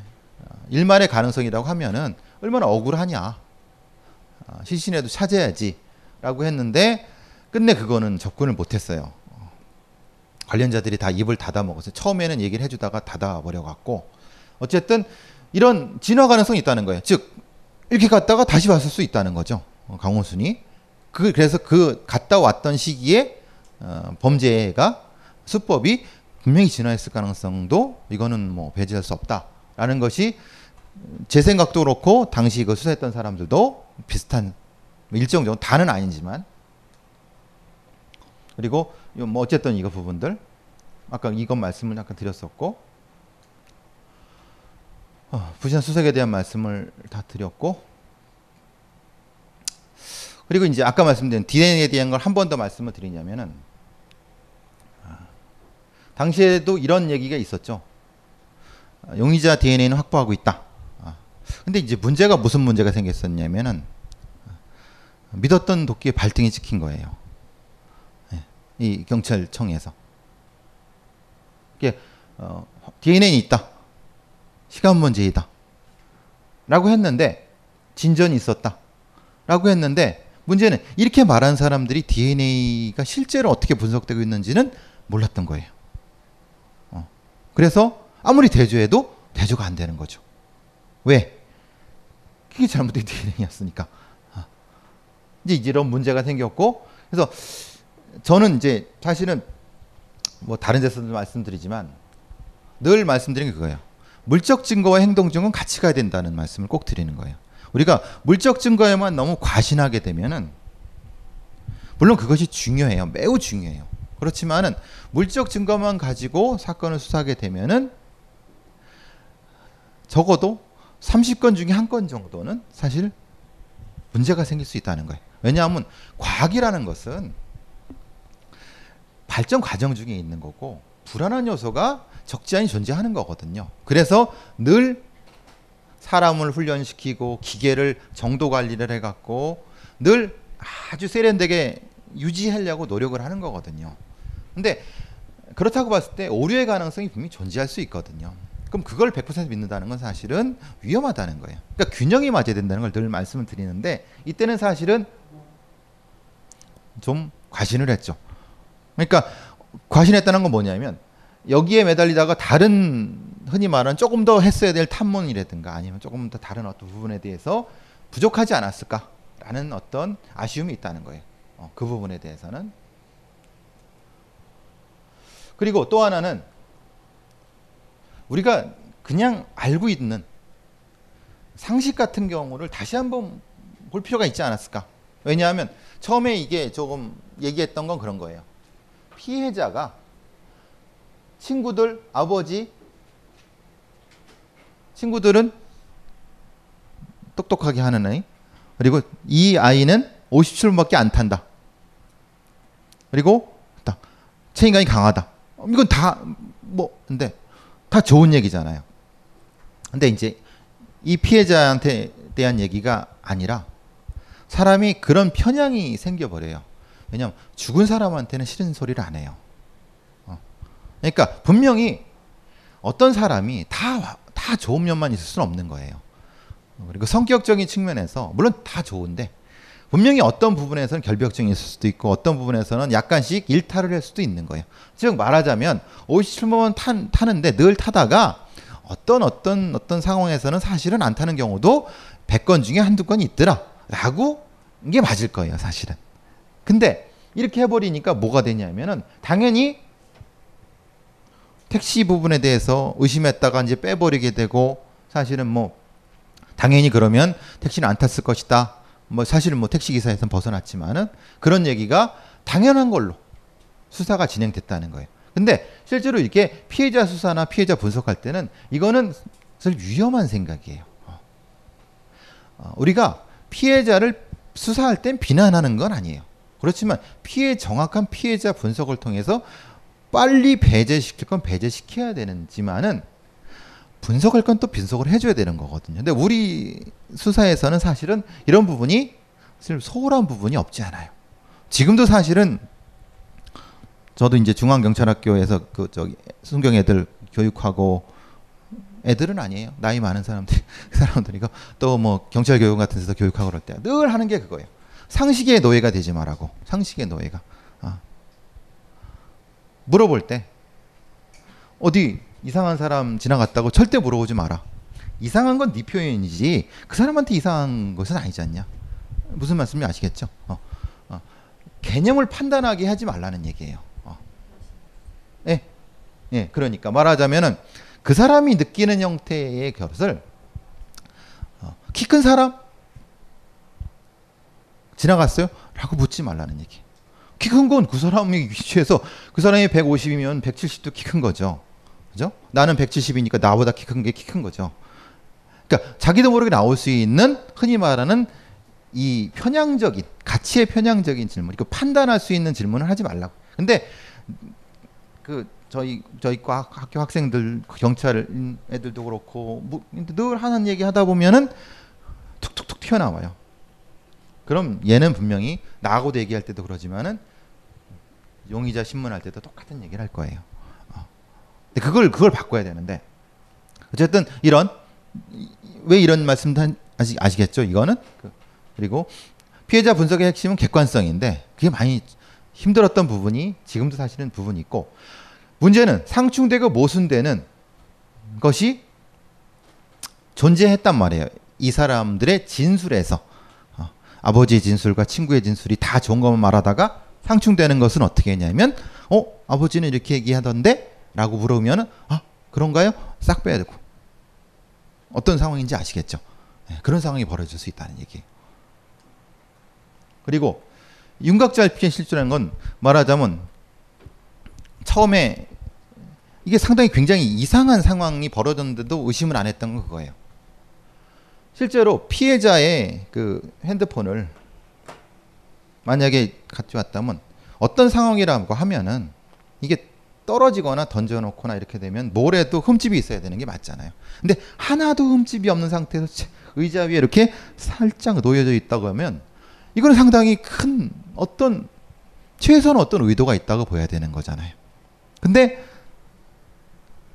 일말의 가능성이라고 하면은 얼마나 억울하냐. 아, 시신에도 찾아야지 라고 했는데 끝내 그거는 접근을 못했어요. 관련자들이 다 입을 닫아 먹었어요. 처음에는 얘기를 해주다가 닫아 버려 갖고 어쨌든 이런 진화 가능성이 있다는 거예요. 즉 이렇게 갔다가 다시 왔을 수 있다는 거죠. 어, 강호순이 그 그래서 그 갔다 왔던 시기에 어, 범죄가 수법이 분명히 진화했을 가능성도 이거는 뭐 배제할 수 없다라는 것이 제 생각도 그렇고 당시 이거 수사했던 사람들도 비슷한 일정 정도 다는 아니지만 그리고 뭐 어쨌든 이거 부분들 아까 이것 말씀을 약간 드렸었고 어, 부시한 수색에 대한 말씀을 다 드렸고 그리고 이제 아까 말씀드린 DNA에 대한 걸 한 번 더 말씀을 드리냐면은 아, 당시에도 이런 얘기가 있었죠. 아, 용의자 DNA는 확보하고 있다. 아, 근데 이제 문제가 무슨 문제가 생겼었냐면은 아, 믿었던 도끼에 발등이 찍힌 거예요. 예, 이 경찰청에서 이게 어, DNA는 있다. 시간 문제이다. 라고 했는데 진전이 있었다. 라고 했는데 문제는 이렇게 말한 사람들이 DNA가 실제로 어떻게 분석되고 있는지는 몰랐던 거예요. 어. 그래서 아무리 대조해도 대조가 안 되는 거죠. 왜? 그게 잘못된 <laughs> DNA였으니까. 아. 이제 이런 문제가 생겼고 그래서 저는 이제 사실은 뭐 다른 데서도 말씀드리지만 늘 말씀드린 게 그거예요. 물적 증거와 행동 증거는 같이 가야 된다는 말씀을 꼭 드리는 거예요. 우리가 물적 증거에만 너무 과신하게 되면은 물론 그것이 중요해요. 매우 중요해요. 그렇지만은 물적 증거만 가지고 사건을 수사하게 되면은 적어도 30건 중에 한 건 정도는 사실 문제가 생길 수 있다는 거예요. 왜냐하면 과학이라는 것은 발전 과정 중에 있는 거고 불안한 요소가 적지 않이 존재하는 거거든요. 그래서 늘 사람을 훈련시키고 기계를 정도 관리를 해갖고 늘 아주 세련되게 유지하려고 노력을 하는 거거든요. 근데 그렇다고 봤을 때 오류의 가능성이 분명히 존재할 수 있거든요. 그럼 그걸 100% 믿는다는 건 사실은 위험하다는 거예요. 그러니까 균형이 맞아야 된다는 걸 늘 말씀을 드리는데 이때는 사실은 좀 과신을 했죠. 그러니까 과신했다는 건 뭐냐면 여기에 매달리다가 다른 흔히 말하는 조금 더 했어야 될 탐문이라든가 아니면 조금 더 다른 어떤 부분에 대해서 부족하지 않았을까라는 어떤 아쉬움이 있다는 거예요. 어, 그 부분에 대해서는 그리고 또 하나는 우리가 그냥 알고 있는 상식 같은 경우를 다시 한번 볼 필요가 있지 않았을까? 왜냐하면 처음에 이게 조금 얘기했던 건 그런 거예요. 피해자가 친구들, 아버지, 친구들은 똑똑하게 하는 아이. 그리고 이 아이는 57분밖에 안 탄다. 그리고 딱 책임감이 강하다. 이건 다 뭐 근데 다 좋은 얘기잖아요. 근데 이제 이 피해자한테 대한 얘기가 아니라 사람이 그런 편향이 생겨버려요. 왜냐하면 죽은 사람한테는 싫은 소리를 안 해요. 어. 그러니까 분명히 어떤 사람이 다, 다 좋은 면만 있을 수는 없는 거예요. 그리고 성격적인 측면에서 물론 다 좋은데 분명히 어떤 부분에서는 결벽증이 있을 수도 있고 어떤 부분에서는 약간씩 일탈을 할 수도 있는 거예요. 즉 말하자면 57번만 탄, 타는데 늘 타다가 어떤 어떤 어떤 상황에서는 사실은 안 타는 경우도 100건 중에 한두 건이 있더라 라고 이게 맞을 거예요, 사실은. 근데 이렇게 해버리니까 뭐가 되냐면은 당연히 택시 부분에 대해서 의심했다가 이제 빼버리게 되고 사실은 뭐 당연히 그러면 택시는 안 탔을 것이다. 뭐 사실은 뭐 택시 기사에서는 벗어났지만은 그런 얘기가 당연한 걸로 수사가 진행됐다는 거예요. 근데 실제로 이렇게 피해자 수사나 피해자 분석할 때는 이거는 사실 위험한 생각이에요. 어, 우리가 피해자를 수사할 땐 비난하는 건 아니에요. 그렇지만 피해 정확한 피해자 분석을 통해서 빨리 배제시킬 건 배제시켜야 되는지만은 분석할 건 또 분석을 해줘야 되는 거거든요. 근데 우리 수사에서는 사실은 이런 부분이 사실 소홀한 부분이 없지 않아요. 지금도 사실은 저도 이제 중앙경찰학교에서 그 저기 순경 애들 교육하고 애들은 아니에요. 나이 많은 사람들 그 <laughs> 사람들이고 또 뭐 경찰 교육 같은 데서 교육하고 그럴 때 늘 하는 게 그거예요. 상식의 노예가 되지 말라고. 상식의 노예가. 아. 물어볼 때 어디 이상한 사람 지나갔다고 절대 물어보지 마라. 이상한 건 네 표현이지 그 사람한테 이상한 것은 아니지 않냐. 무슨 말씀인지 아시겠죠? 어. 어. 개념을 판단하게 하지 말라는 얘기예요. 어. 네. 예, 그러니까 말하자면은 그 사람이 느끼는 형태의 것을 어, 키큰 사람 지나갔어요? 라고 묻지 말라는 얘기. 키 큰 건 그 사람이 위치해서 그 사람이 150이면 170도 키 큰 거죠. 그죠? 나는 170이니까 나보다 키 큰 게 키 큰 거죠. 그러니까 자기도 모르게 나올 수 있는 흔히 말하는 이 편향적인 가치의 편향적인 질문, 이거 판단할 수 있는 질문을 하지 말라고. 근데 그 저희 저희 과 학교 학생들 경찰 애들도 그렇고 뭐, 늘 하는 얘기 하다 보면은 툭툭툭 튀어나와요. 그럼 얘는 분명히 나하고도 얘기할 때도 그러지만은 용의자 신문할 때도 똑같은 얘기를 할 거예요. 어. 근데 그걸 그걸 바꿔야 되는데 어쨌든 이런 왜 이런 말씀도 한- 아시, 아시겠죠? 이거는 그, 그리고 피해자 분석의 핵심은 객관성인데 그게 많이 힘들었던 부분이 지금도 사실은 부분이 있고 문제는 상충되고 모순되는 것이 존재했단 말이에요. 이 사람들의 진술에서 어, 아버지의 진술과 친구의 진술이 다 좋은 것만 말하다가 상충되는 것은 어떻게 했냐면 어 아버지는 이렇게 얘기하던데 라고 물으면은 아 그런가요? 싹 빼야 되고 어떤 상황인지 아시겠죠? 예, 그런 상황이 벌어질 수 있다는 얘기예요. 그리고 윤곽잘 피해 실주라는 건 말하자면 처음에 이게 상당히 굉장히 이상한 상황이 벌어졌는데도 의심을 안 했던 건 그거예요. 실제로 피해자의 그 핸드폰을 만약에 가져왔다면 어떤 상황이라고 하면은 이게 떨어지거나 던져놓거나 이렇게 되면 뭐래도 흠집이 있어야 되는 게 맞잖아요. 근데 하나도 흠집이 없는 상태에서 채- 의자 위에 이렇게 살짝 놓여져 있다고 하면 이거는 상당히 큰 어떤 최소한 어떤 의도가 있다고 보여야 되는 거잖아요. 근데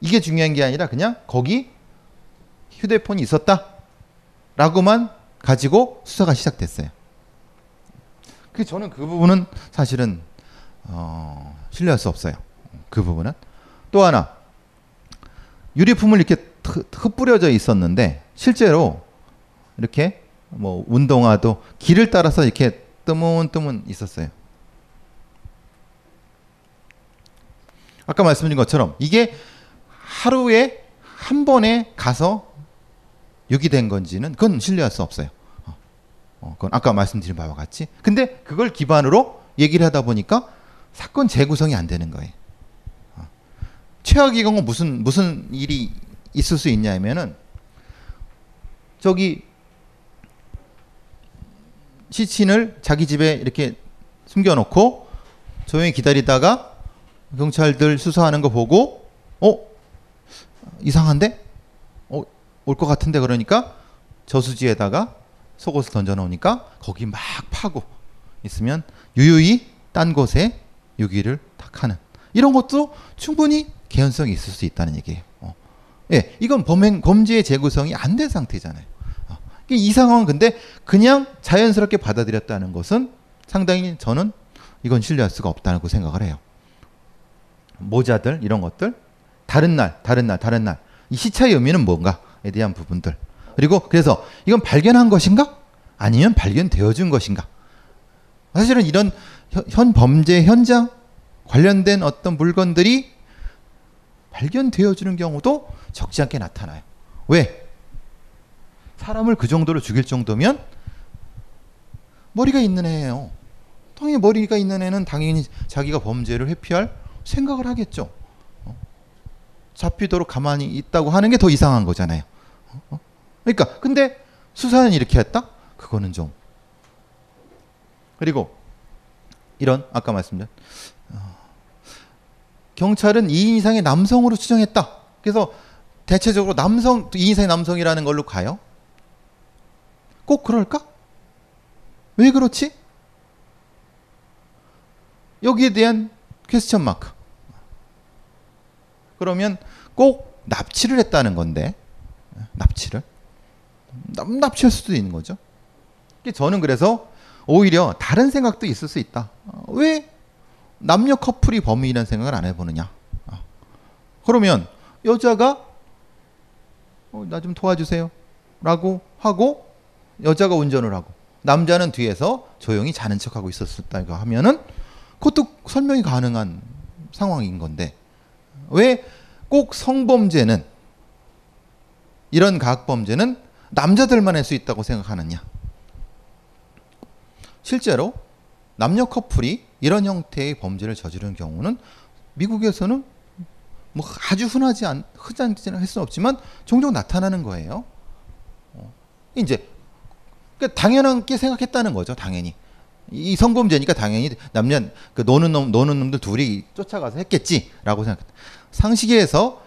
이게 중요한 게 아니라 그냥 거기 휴대폰이 있었다 라고만 가지고 수사가 시작됐어요. 그 저는 그 부분은 사실은 어, 신뢰할 수 없어요. 그 부분은 또 하나 유리품을 이렇게 트- 흩뿌려져 있었는데 실제로 이렇게 뭐 운동화도 길을 따라서 이렇게 뜨문뜨문 있었어요. 아까 말씀드린 것처럼 이게 하루에 한 번에 가서 유기된 건지는 그건 신뢰할 수 없어요. 어, 어, 그건 아까 말씀드린 바와 같이. 근데 그걸 기반으로 얘기를 하다 보니까 사건 재구성이 안 되는 거예요. 어. 최악의 경우 무슨 무슨 일이 있을 수 있냐면은 저기 시친을 자기 집에 이렇게 숨겨놓고 조용히 기다리다가 경찰들 수사하는 거 보고 어 이상한데 어 올 것 같은데 그러니까 저수지에다가 속옷을 던져 놓으니까 거기 막 파고 있으면 유유히 딴 곳에 유기를 탁 하는 이런 것도 충분히 개연성이 있을 수 있다는 얘기예요. 어. 예, 이건 범행 범죄의 재구성이 안 된 상태잖아요. 어. 이 상황은 근데 그냥 자연스럽게 받아들였다는 것은 상당히 저는 이건 신뢰할 수가 없다고 생각을 해요. 모자들 이런 것들? 다른 날 다른 날 다른 날. 이 시차의 의미는 뭔가에 대한 부분들. 그리고 그래서 이건 발견한 것인가? 아니면 발견되어준 것인가? 사실은 이런 현, 현 범죄 현장 관련된 어떤 물건들이 발견되어주는 경우도 적지 않게 나타나요. 왜? 사람을 그 정도로 죽일 정도면 머리가 있는 애예요. 당연히 머리가 있는 애는 당연히 자기가 범죄를 회피할 생각을 하겠죠. 어? 잡히도록 가만히 있다고 하는 게 더 이상한 거잖아요. 어? 그러니까 근데 수사는 이렇게 했다? 그거는 좀 그리고 이런 아까 말씀드린 어, 경찰은 2인 이상의 남성으로 추정했다. 그래서 대체적으로 남성 2인 이상의 남성이라는 걸로 가요. 꼭 그럴까? 왜 그렇지? 여기에 대한 퀘스천 마크. 그러면 꼭 납치를 했다는 건데 납치를 납, 납치할 수도 있는 거죠. 저는 그래서 오히려 다른 생각도 있을 수 있다. 어, 왜 남녀 커플이 범인이라는 생각을 안 해보느냐? 어. 그러면 여자가 어, 나좀 도와주세요. 라고 하고 여자가 운전을 하고 남자는 뒤에서 조용히 자는 척하고 있었다고 하면은 그것도 설명이 가능한 상황인 건데 왜 꼭 성범죄는 이런 가학범죄는 남자들만 할 수 있다고 생각하느냐? 실제로 남녀 커플이 이런 형태의 범죄를 저지르는 경우는 미국에서는 뭐 아주 흔하지 않 흔하지 할 수는 없지만 종종 나타나는 거예요. 어, 이제 그러니까 당연하게 생각했다는 거죠, 당연히. 이 성범죄니까 당연히 남녀 그 노는 놈 노는 놈들 둘이 쫓아가서 했겠지라고 생각. 상식에서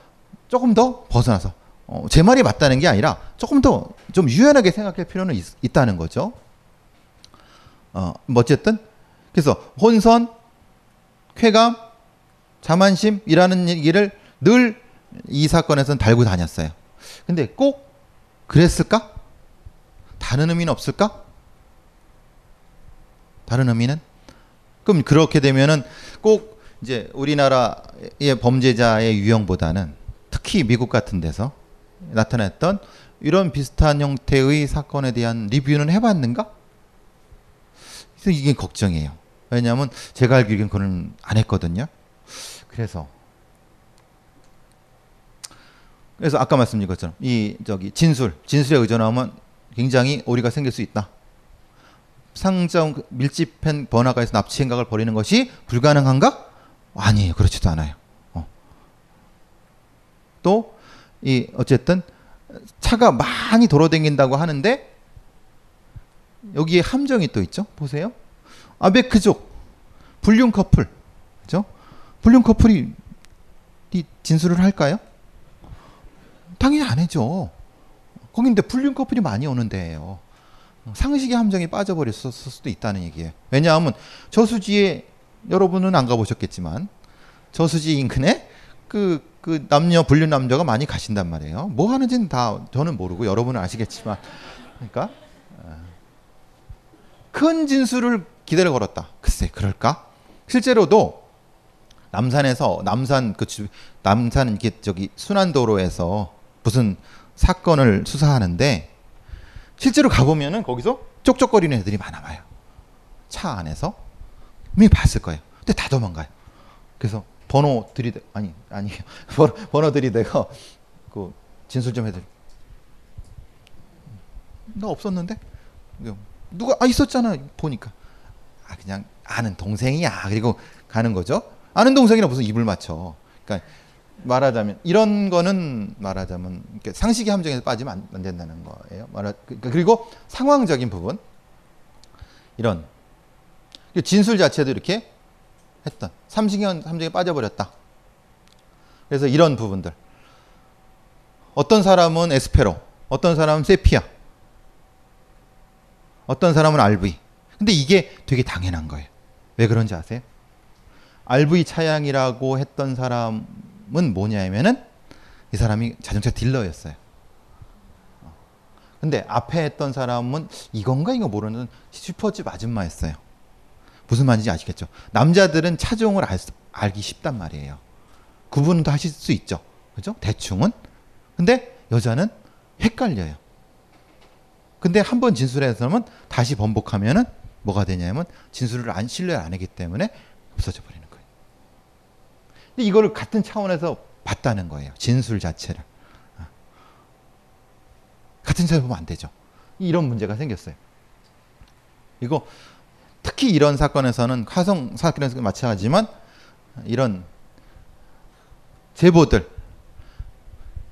조금 더 벗어나서 어, 제 말이 맞다는 게 아니라 조금 더 좀 유연하게 생각할 필요는 있, 다는 거죠. 어, 뭐 어쨌든 그래서 혼선, 쾌감, 자만심이라는 얘기를 늘 이 사건에서는 달고 다녔어요. 근데 꼭 그랬을까? 다른 의미는 없을까? 다른 의미는? 그럼 그렇게 되면은 꼭 이제 우리나라의 범죄자의 유형보다는 특히 미국 같은 데서 나타났던 이런 비슷한 형태의 사건에 대한 리뷰는 해봤는가? 그래서 이게 걱정이에요. 왜냐하면 제가 알기로는 그건 안 했거든요. 그래서 그래서 아까 말씀드린 것처럼 이 저기 진술 진술에 의존하면 굉장히 오리가 생길 수 있다. 상정 밀집한 번화가에서 납치 행각을 벌이는 것이 불가능한가? 아니에요. 그렇지도 않아요. 어. 또이 어쨌든 차가 많이 돌아다닌다고 하는데 여기에 함정이 또 있죠. 보세요. 아베크족 불륜 커플, 그죠? 불륜 커플이 이 진술을 할까요? 당연히 안 해죠. 거긴데 불륜 커플이 많이 오는 데예요. 상식의 함정에 빠져버렸을 수도 있다는 얘기예요. 왜냐하면 저수지에 여러분은 안 가보셨겠지만 저수지 인근에 그, 그 남녀 불륜 남녀가 많이 가신단 말이에요. 뭐 하는지는 다 저는 모르고 여러분은 아시겠지만 그러니까 어, 큰 진술을 기대를 걸었다. 글쎄 그럴까? 실제로도 남산에서 남산 그 주- 남산 이렇게 저기 순환도로에서 무슨 사건을 수사하는데 실제로 가보면은 거기서 쪽쪽거리는 애들이 많아 와요. 차 안에서 이미 봤을 거예요. 근데 다 도망가요. 그래서 번호 들이대 아니 아니 <laughs> 번호, 번호 들이대고 그 진술 좀 해드려. 나 없었는데 누가 아 있었잖아 보니까 아 그냥 아는 동생이야 그리고 가는 거죠. 아는 동생이라 무슨 입을 맞춰. 그러니까 말하자면 이런 거는 말하자면 상식의 함정에서 빠지면 안, 안 된다는 거예요. 말하 그- 그리고 상황적인 부분 이런 진술 자체도 이렇게 했던 삼식형 함정에 빠져버렸다. 그래서 이런 부분들 어떤 사람은 에스페로, 어떤 사람은 세피아, 어떤 사람은 RV. 근데 이게 되게 당연한 거예요. 왜 그런지 아세요? RV 차량이라고 했던 사람 은 뭐냐면은 이 사람이 자동차 딜러였어요. 어. 근데 앞에 했던 사람은 이건가 이거 모르는 슈퍼집 아줌마였어요. 무슨 말인지 아시겠죠? 남자들은 차종을 알, 수- 알기 쉽단 말이에요. 구분도 하실 수 있죠. 그죠? 대충은. 근데 여자는 헷갈려요. 근데 한 번 진술해서는 다시 번복하면은 뭐가 되냐면 진술을 안 신뢰를 안 하기 때문에 없어져 버리는. 근데 이거를 같은 차원에서 봤다는 거예요. 진술 자체를. 아. 같은 차에 보면 안 되죠. 이런 문제가 생겼어요. 이거 특히 이런 사건에서는 화성 사건에서 마찬가지지만 이런 제보들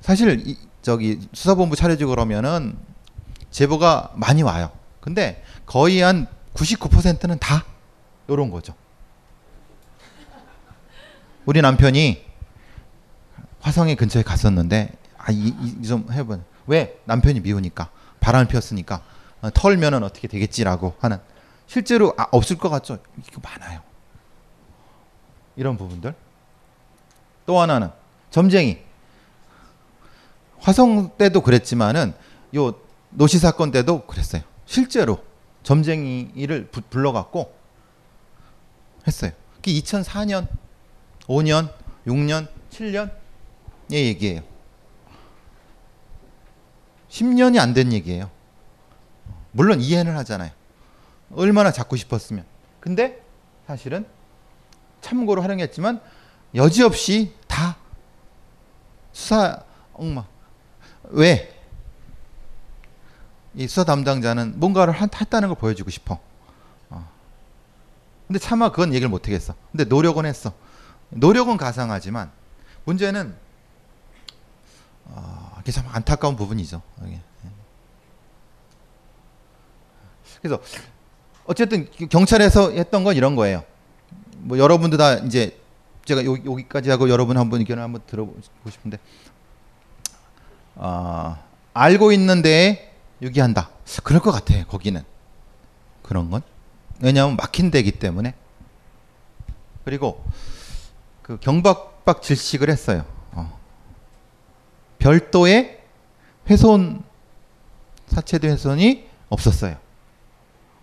사실 이, 저기 수사본부 차려지고 그러면은 제보가 많이 와요. 근데 거의 한 99%는 다 요런 거죠. 우리 남편이 화성에 근처에 갔었는데 아이좀 해봐. 왜 남편이 미우니까 바람을 피웠으니까 어, 털면은 어떻게 되겠지라고 하는 실제로 아, 없을 것 같죠? 이거 많아요. 이런 부분들. 또 하나는 점쟁이. 화성 때도 그랬지만은 요 노시 사건 때도 그랬어요. 실제로 점쟁이를 부- 불러갖고 했어요. 그게 2004년, 5년, 6년, 7년의 얘기예요. 10년이 안 된 얘기예요. 물론 이해는 하잖아요. 얼마나 잡고 싶었으면. 근데 사실은 참고로 활용했지만 여지없이 다 수사 엉망. 왜? 이 수사 담당자는 뭔가를 한- 했다는 걸 보여주고 싶어. 어. 근데 차마 그건 얘기를 못 하겠어. 근데 노력은 했어. 노력은 가상하지만 문제는 어, 이게 참 안타까운 부분이죠. 그래서 어쨌든 경찰에서 했던 건 이런 거예요. 뭐 여러분들 다 이제 제가 요, 여기까지 하고 여러분 한번 의견을 한번 들어보고 싶은데 아 알고 있는데 유기한다. 그럴 것 같아. 거기는 그런 건 왜냐하면 막힌 데기 때문에 그리고 그 경박박 질식을 했어요. 어. 별도의 훼손 사체된 훼손이 없었어요.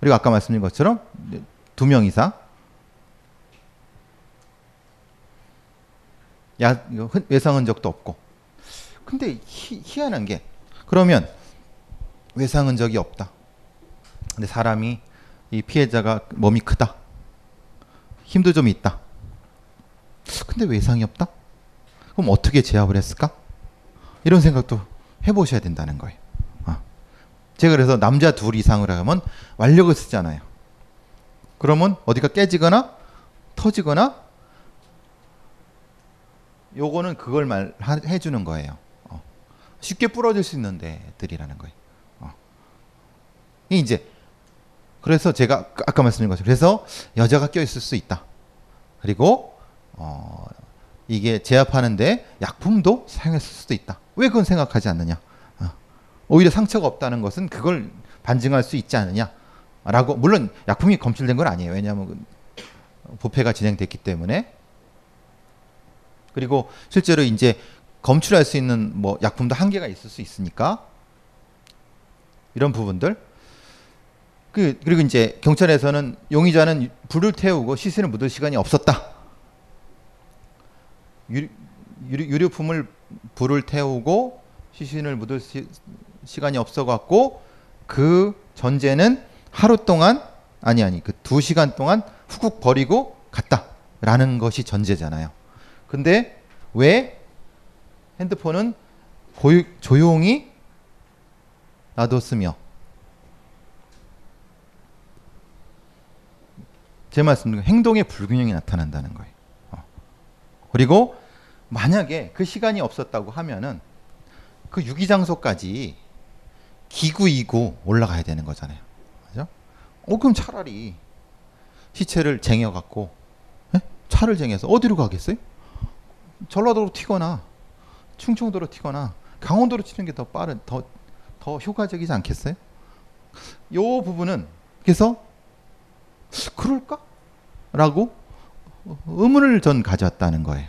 그리고 아까 말씀드린 것처럼 두 명 이상 야 외상 흔적도 없고. 근데 희, 희한한 게 그러면 외상 흔적이 없다. 근데 사람이 이 피해자가 몸이 크다. 힘도 좀 있다. 근데 외상이 없다? 그럼 어떻게 제압을 했을까? 이런 생각도 해보셔야 된다는 거예요. 아. 제가 그래서 남자 둘 이상을 하면 완력을 쓰잖아요. 그러면 어디가 깨지거나 터지거나 요거는 그걸 말 하- 해주는 거예요. 어. 쉽게 부러질 수 있는 데들이라는 거예요. 어. 이 이제 그래서 제가 아까 말씀드린 것처럼 그래서 여자가 껴 있을 수 있다. 그리고 어, 이게 제압하는데 약품도 사용했을 수도 있다. 왜 그건 생각하지 않느냐? 어. 오히려 상처가 없다는 것은 그걸 반증할 수 있지 않느냐? 라고 물론 약품이 검출된 건 아니에요. 왜냐하면 그 부패가 진행됐기 때문에 그리고 실제로 이제 검출할 수 있는 뭐 약품도 한계가 있을 수 있으니까 이런 부분들 그 그리고 이제 경찰에서는 용의자는 불을 태우고 시신을 묻을 시간이 없었다. 유, 유류, 유류 품을 불을 태우고 시신을 묻을 시, 시간이 없어 갖고 그 전제는 하루 동안 아니 아니 그 두 시간 동안 훅훅 버리고 갔다라는 것이 전제잖아요. 근데 왜 핸드폰은 고유, 조용히 놔뒀으며 제 말씀 행동의 불균형이 나타난다는 거예요. 어. 그리고 만약에 그 시간이 없었다고 하면은 그 유기 장소까지 기구이고 올라가야 되는 거잖아요. 그죠? 어 그럼 차라리 시체를 쟁여 갖고 예? 차를 쟁여서 어디로 가겠어요? 전라도로 튀거나 충청도로 튀거나 강원도로 튀는 게 더 빠른 더 더 효과적이지 않겠어요? 요 부분은 그래서 그럴까? 라고 의문을 전 가졌다는 거예요.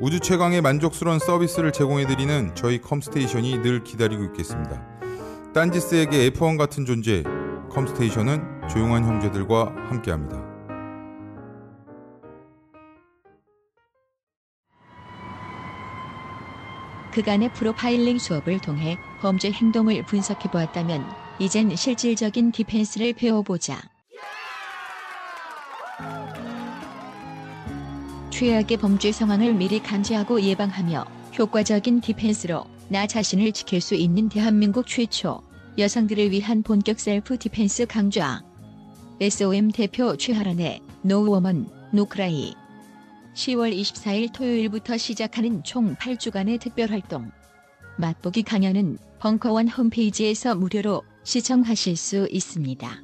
우주 최강의 만족스러운 서비스를 제공해드리는 저희 컴스테이션이 늘 기다리고 있겠습니다. 딴지스에게 F1 같은 존재, 컴스테이션은 조용한 형제들과 함께합니다. 그간의 프로파일링 수업을 통해 범죄 행동을 분석해 보았다면 이젠 실질적인 디펜스를 배워보자. 최악의 범죄 상황을 미리 감지하고 예방하며 효과적인 defense로 나 자신을 지킬 수 있는 대한민국 최초 여성들을 위한 본격 self defense 강좌. SOM 대표 최하란의 No Woman No Cry 10월 24일 토요일부터 시작하는 총 8주간의 특별활동. 맛보기 강연은 벙커원 홈페이지에서 무료로 시청하실 수 있습니다.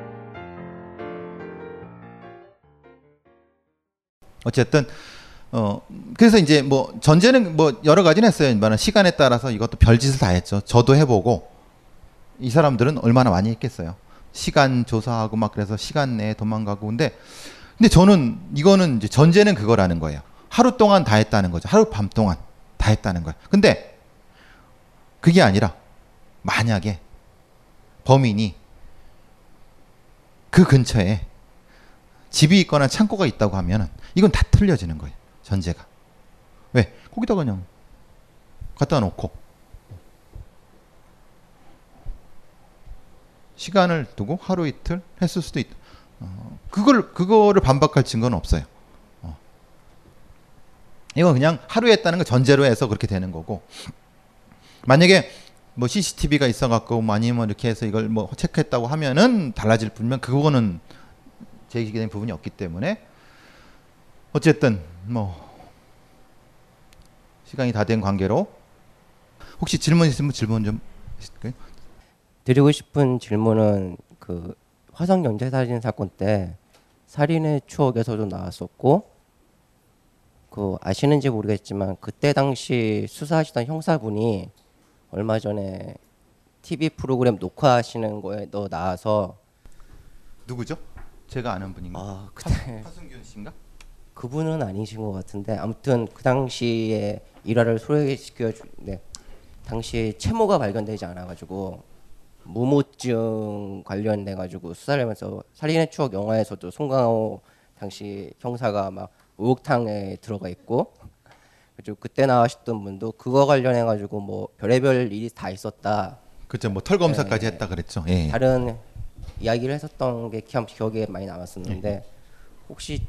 어쨌든 어 그래서 이제 뭐 전제는 뭐 여러 가지는 했어요. 뭐 시간에 따라서 이것도 별짓을 다 했죠. 저도 해보고 이 사람들은 얼마나 많이 했겠어요. 시간 조사하고 막 그래서 시간 내에 도망가고 근데 근데 저는 이거는 이제 전제는 그거라는 거예요. 하루 동안 다 했다는 거죠. 하루 밤 동안 다 했다는 거예요. 근데 그게 아니라 만약에 범인이 그 근처에 집이 있거나 창고가 있다고 하면은 이건 다 틀려지는 거예요. 전제가. 왜? 거기다 그냥 갖다 놓고 시간을 두고 하루 이틀 했을 수도 있다. 어, 그걸 그거를 반박할 증거는 없어요. 어. 이건 그냥 하루 했다는 거 전제로 해서 그렇게 되는 거고 만약에 뭐 CCTV가 있어갖고 뭐 아니면 이렇게 해서 이걸 뭐 체크했다고 하면은 달라질 뿐면 그거는 제기된 부분이 없기 때문에 어쨌든 뭐 시간이 다 된 관계로 혹시 질문 있으면 질문 좀? 드리고 싶은 질문은 그 화성 연쇄 살인 사건 때 살인의 추억에서도 나왔었고 그 아시는지 모르겠지만 그때 당시 수사하시던 형사분이 얼마 전에 TV 프로그램 녹화하시는 거에도 나와서 누구죠? 제가 아는 분인가? 아 그때 하승균 씨인가? 그분은 아니신 것 같은데 아무튼 그 당시에 일화를 소개시켜 주, 네. 당시 채모가 발견되지 않아 가지고 무모증 관련돼 가지고 수사를 하면서 살인의 추억 영화에서도 송강호 당시 형사가 막 목욕탕에 들어가 있고 그리고 그때 나와셨던 분도 그거 관련해 가지고 뭐 별의별 일이 다 있었다. 그죠 뭐 털 검사까지 네. 했다 그랬죠. 예. 다른 이야기를 했었던 게참 기억에 많이 남았었는데 네. 혹시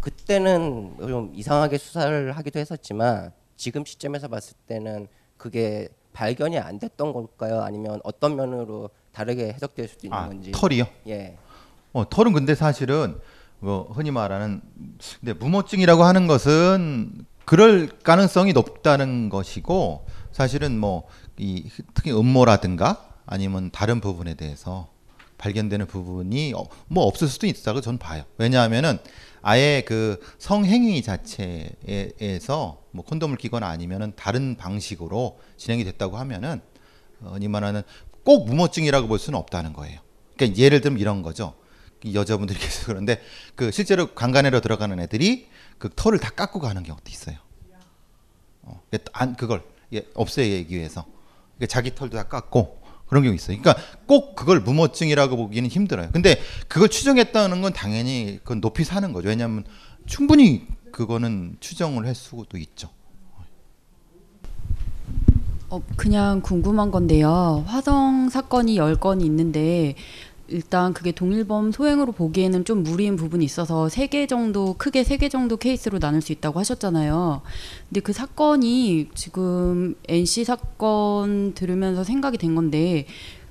그때는 좀 이상하게 수사를 하기도 했었지만 지금 시점에서 봤을 때는 그게 발견이 안 됐던 걸까요? 아니면 어떤 면으로 다르게 해석될 수도 있는 아, 건지. 털이요? 예. 어, 털은 근데 사실은 뭐 흔히 말하는 근데 무모증이라고 하는 것은 그럴 가능성이 높다는 것이고 사실은 뭐 이 특히 음모라든가 아니면 다른 부분에 대해서 발견되는 부분이 어, 뭐 없을 수도 있다고 저는 봐요. 왜냐하면은 아예 그 성행위 자체에서 뭐 콘돔을 끼거나 아니면은 다른 방식으로 진행이 됐다고 하면은 어, 흔히 말하는 꼭 무모증이라고 볼 수는 없다는 거예요. 그러니까 예를 들면 이런 거죠. <laughs> 계속 그런데 그 실제로 강간해로 들어가는 애들이 그 털을 다 깎고 가는 경우도 있어요. 어, 그게 안 그걸 예, 없애기 위해서 그러니까 자기 털도 다 깎고 그런 경우 있어요. 그러니까 꼭 그걸 무모증이라고 보기는 힘들어요. 근데 그걸 추정했다는 건 당연히 그건 높이 사는 거죠. 왜냐하면 충분히 그거는 추정을 할 수도 있죠. 어, 그냥 궁금한 건데요. 화성 사건이 10건이 있는데 일단 그게 동일범 소행으로 보기에는 좀 무리인 부분이 있어서 세 개 정도 크게 세 개 정도 케이스로 나눌 수 있다고 하셨잖아요. 근데 그 사건이 지금 NC 사건 들으면서 생각이 된 건데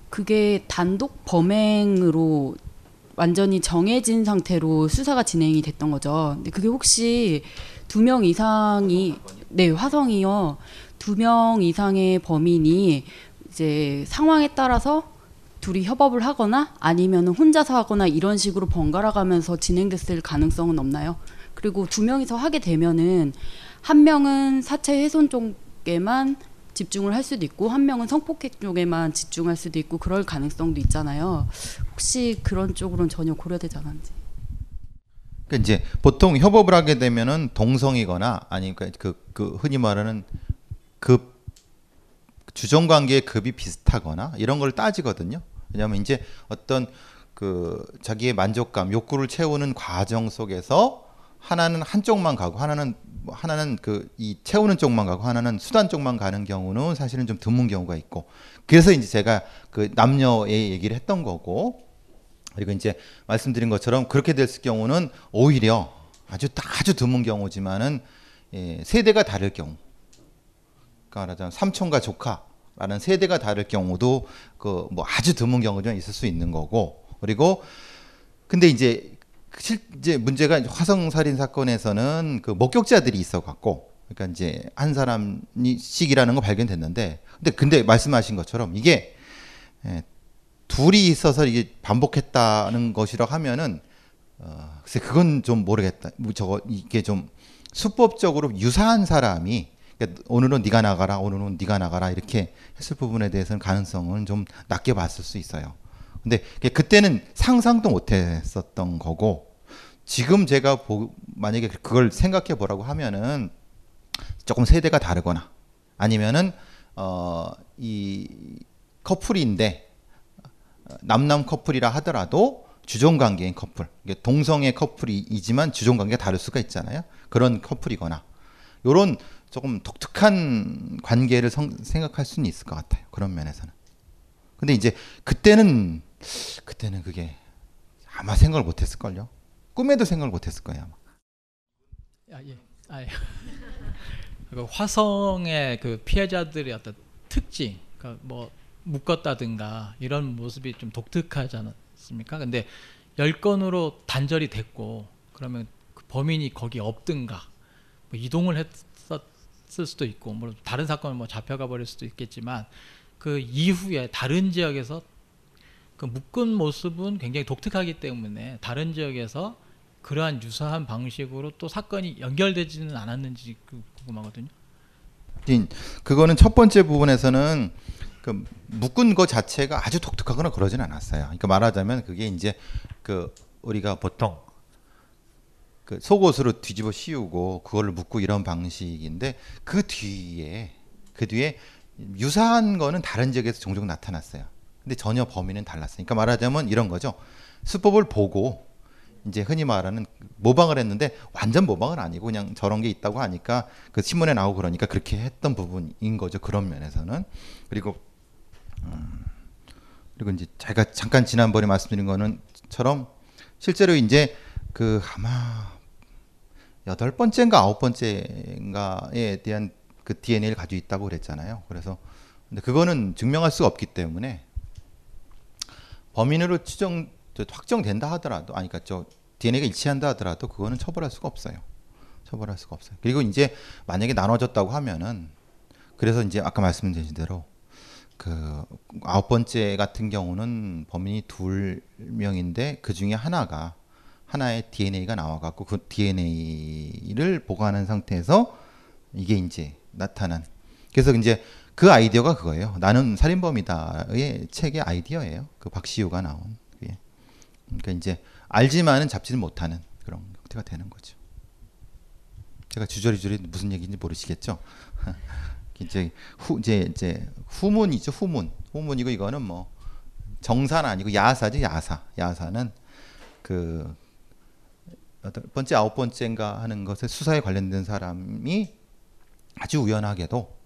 그게 단독 범행으로 완전히 정해진 상태로 수사가 진행이 됐던 거죠. 근데 그게 혹시 두 명 이상이 네 화성이요. 두 명 이상의 범인이 이제 상황에 따라서 둘이 협업을 하거나 아니면 혼자서 하거나 이런 식으로 번갈아 가면서 진행됐을 가능성은 없나요? 그리고 두 명이서 하게 되면은 한 명은 사체 훼손 쪽에만 집중을 할 수도 있고 한 명은 성폭행 쪽에만 집중할 수도 있고 그럴 가능성도 있잖아요. 혹시 그런 쪽으로는 전혀 고려되지 않았는지. 그러니까 이제 보통 협업을 하게 되면은 동성이거나 아니면 그, 그 흔히 말하는 급 주정 관계의 급이 비슷하거나 이런 걸 따지거든요. 왜냐하면 이제 어떤 그 자기의 만족감, 욕구를 채우는 과정 속에서 하나는 한쪽만 가고 하나는 뭐 하나는 그 이 채우는 쪽만 가고 하나는 수단 쪽만 가는 경우는 사실은 좀 드문 경우가 있고 그래서 이제 제가 그 남녀의 얘기를 했던 거고 그리고 이제 말씀드린 것처럼 그렇게 됐을 경우는 오히려 아주 아주 드문 경우지만은 예, 세대가 다를 경우. 그러니까 말하자면 삼촌과 조카 라는 세대가 다를 경우도 그 뭐 아주 드문 경우는 있을 수 있는 거고 그리고 근데 이제 실 이제 문제가 화성 살인 사건에서는 그 목격자들이 있어 갖고 그러니까 이제 한 사람이씩이라는 거 발견됐는데 근데 근데 말씀하신 것처럼 이게 예, 둘이 있어서 이게 반복했다는 것이라고 하면은 어, 글쎄 그건 좀 모르겠다. 뭐 저거 이게 좀 수법적으로 유사한 사람이 그러니까 오늘은 네가 나가라, 오늘은 네가 나가라 이렇게 했을 부분에 대해서는 가능성은 좀 낮게 봤을 수 있어요. 근데 그때는 상상도 못했었던 거고 지금 제가 보, 만약에 그걸 생각해 보라고 하면은 조금 세대가 다르거나 아니면은 어, 이 커플인데 남남 커플이라 하더라도 주종 관계인 커플, 동성애 커플이지만 주종 관계가 다를 수가 있잖아요. 그런 커플이거나 요런 조금 독특한 관계를 성, 생각할 수는 있을 것 같아요. 그런 면에서는. 근데 이제 그때는 그때는 그게 아마 생각을 못했을 걸요. 꿈에도 생각을 못했을 거예요. 아마. 아, 예. 아, 예. <laughs> 그 화성의 그 피해자들의 어떤 특징, 그러니까 뭐 묶었다든가 이런 모습이 좀 독특하지 않습니까? 근데 열 건으로 단절이 됐고 그러면 그 범인이 거기 없든가 뭐 이동을 했 었을 수도 있고 뭐 다른 사건을 뭐 잡혀가 버릴 수도 있겠지만 그 이후에 다른 지역에서 그 묶은 모습은 굉장히 독특하기 때문에 다른 지역에서 그러한 유사한 방식으로 또 사건이 연결되지는 않았는지 그 궁금하거든요. 그거는 첫 번째 부분에서는 그 묶은 거 자체가 아주 독특하거나 그러진 않았어요. 그러니까 말하자면 그게 이제 그 우리가 보통 그 속옷으로 뒤집어 씌우고 그걸로 묶고 이런 방식인데 그 뒤에 그 뒤에 유사한 거는 다른 지역에서 종종 나타났어요. 근데 전혀 범위는 달랐어요. 그러니까 말하자면 이런 거죠. 수법을 보고 이제 흔히 말하는 모방을 했는데 완전 모방은 아니고 그냥 저런 게 있다고 하니까 그 신문에 나오고 그러니까 그렇게 했던 부분인 거죠. 그런 면에서는 그리고 음, 그리고 이제 제가 잠깐 지난번에 말씀드린 거는처럼 실제로 이제 그 아마 여덟 번째인가 아홉 번째인가에 대한 그 DNA를 가지고 있다고 그랬잖아요. 그래서 근데 그거는 증명할 수가 없기 때문에 범인으로 추정 확정된다 하더라도 아니 그러니까 저 DNA가 일치한다 하더라도 그거는 처벌할 수가 없어요. 처벌할 수가 없어요. 그리고 이제 만약에 나눠졌다고 하면은 그래서 이제 아까 말씀드린 대로 그 아홉 번째 같은 경우는 범인이 둘 명인데 그 중에 하나가 하나의 DNA가 나와갖고 그 DNA를 보관한 상태에서 이게 이제 나타난 그래서 이제 그 아이디어가 그거예요. 나는 살인범이다의 책의 아이디어예요. 그 박시우가 나온 그게. 그러니까 이제 알지만은 잡지는 못하는 그런 형태가 되는 거죠. 제가 주저리주저리 무슨 얘기인지 모르시겠죠? <laughs> 이제 후 이제 이제 후문이죠 후문 후문이고 이거는 뭐 정사는 아니고 야사지 야사 야사는 그 여덟 번째 아홉 번째인가 하는 것에 수사에 관련된 사람이 아주 우연하게도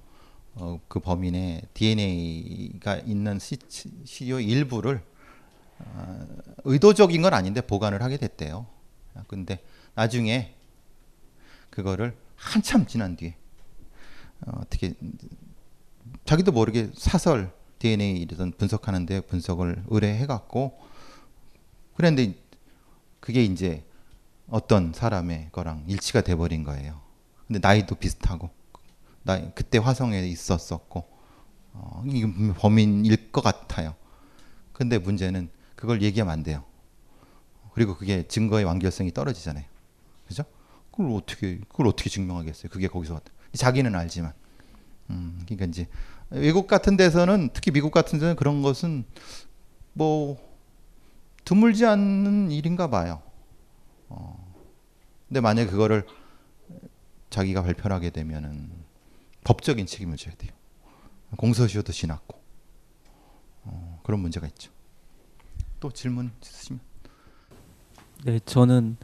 어, 그 범인의 DNA가 있는 시, 시료 일부를 어, 의도적인 건 아닌데 보관을 하게 됐대요. 근데 나중에 그거를 한참 지난 뒤에 어, 어떻게 자기도 모르게 사설 DNA 이런 분석하는데 분석을 의뢰해 갖고 그런데 그게 이제 어떤 사람의 거랑 일치가 돼 버린 거예요. 근데 나이도 비슷하고 나 그때 화성에 있었었고 어, 이건 범인일 것 같아요. 근데 문제는 그걸 얘기하면 안 돼요. 그리고 그게 증거의 완결성이 떨어지잖아요. 그죠? 그걸 어떻게 그걸 어떻게 증명하겠어요? 그게 거기서 자기는 알지만. 음, 그러니까 이제 외국 같은 데서는 특히 미국 같은 데는 그런 것은 뭐 드물지 않는 일인가 봐요. 어. 근데 만약 그거를 자기가 발표를 하게 되면은 법적인 책임을 져야 돼요. 공소시효도 지났고 어, 그런 문제가 있죠. 또 질문 있으시면. 네, 저는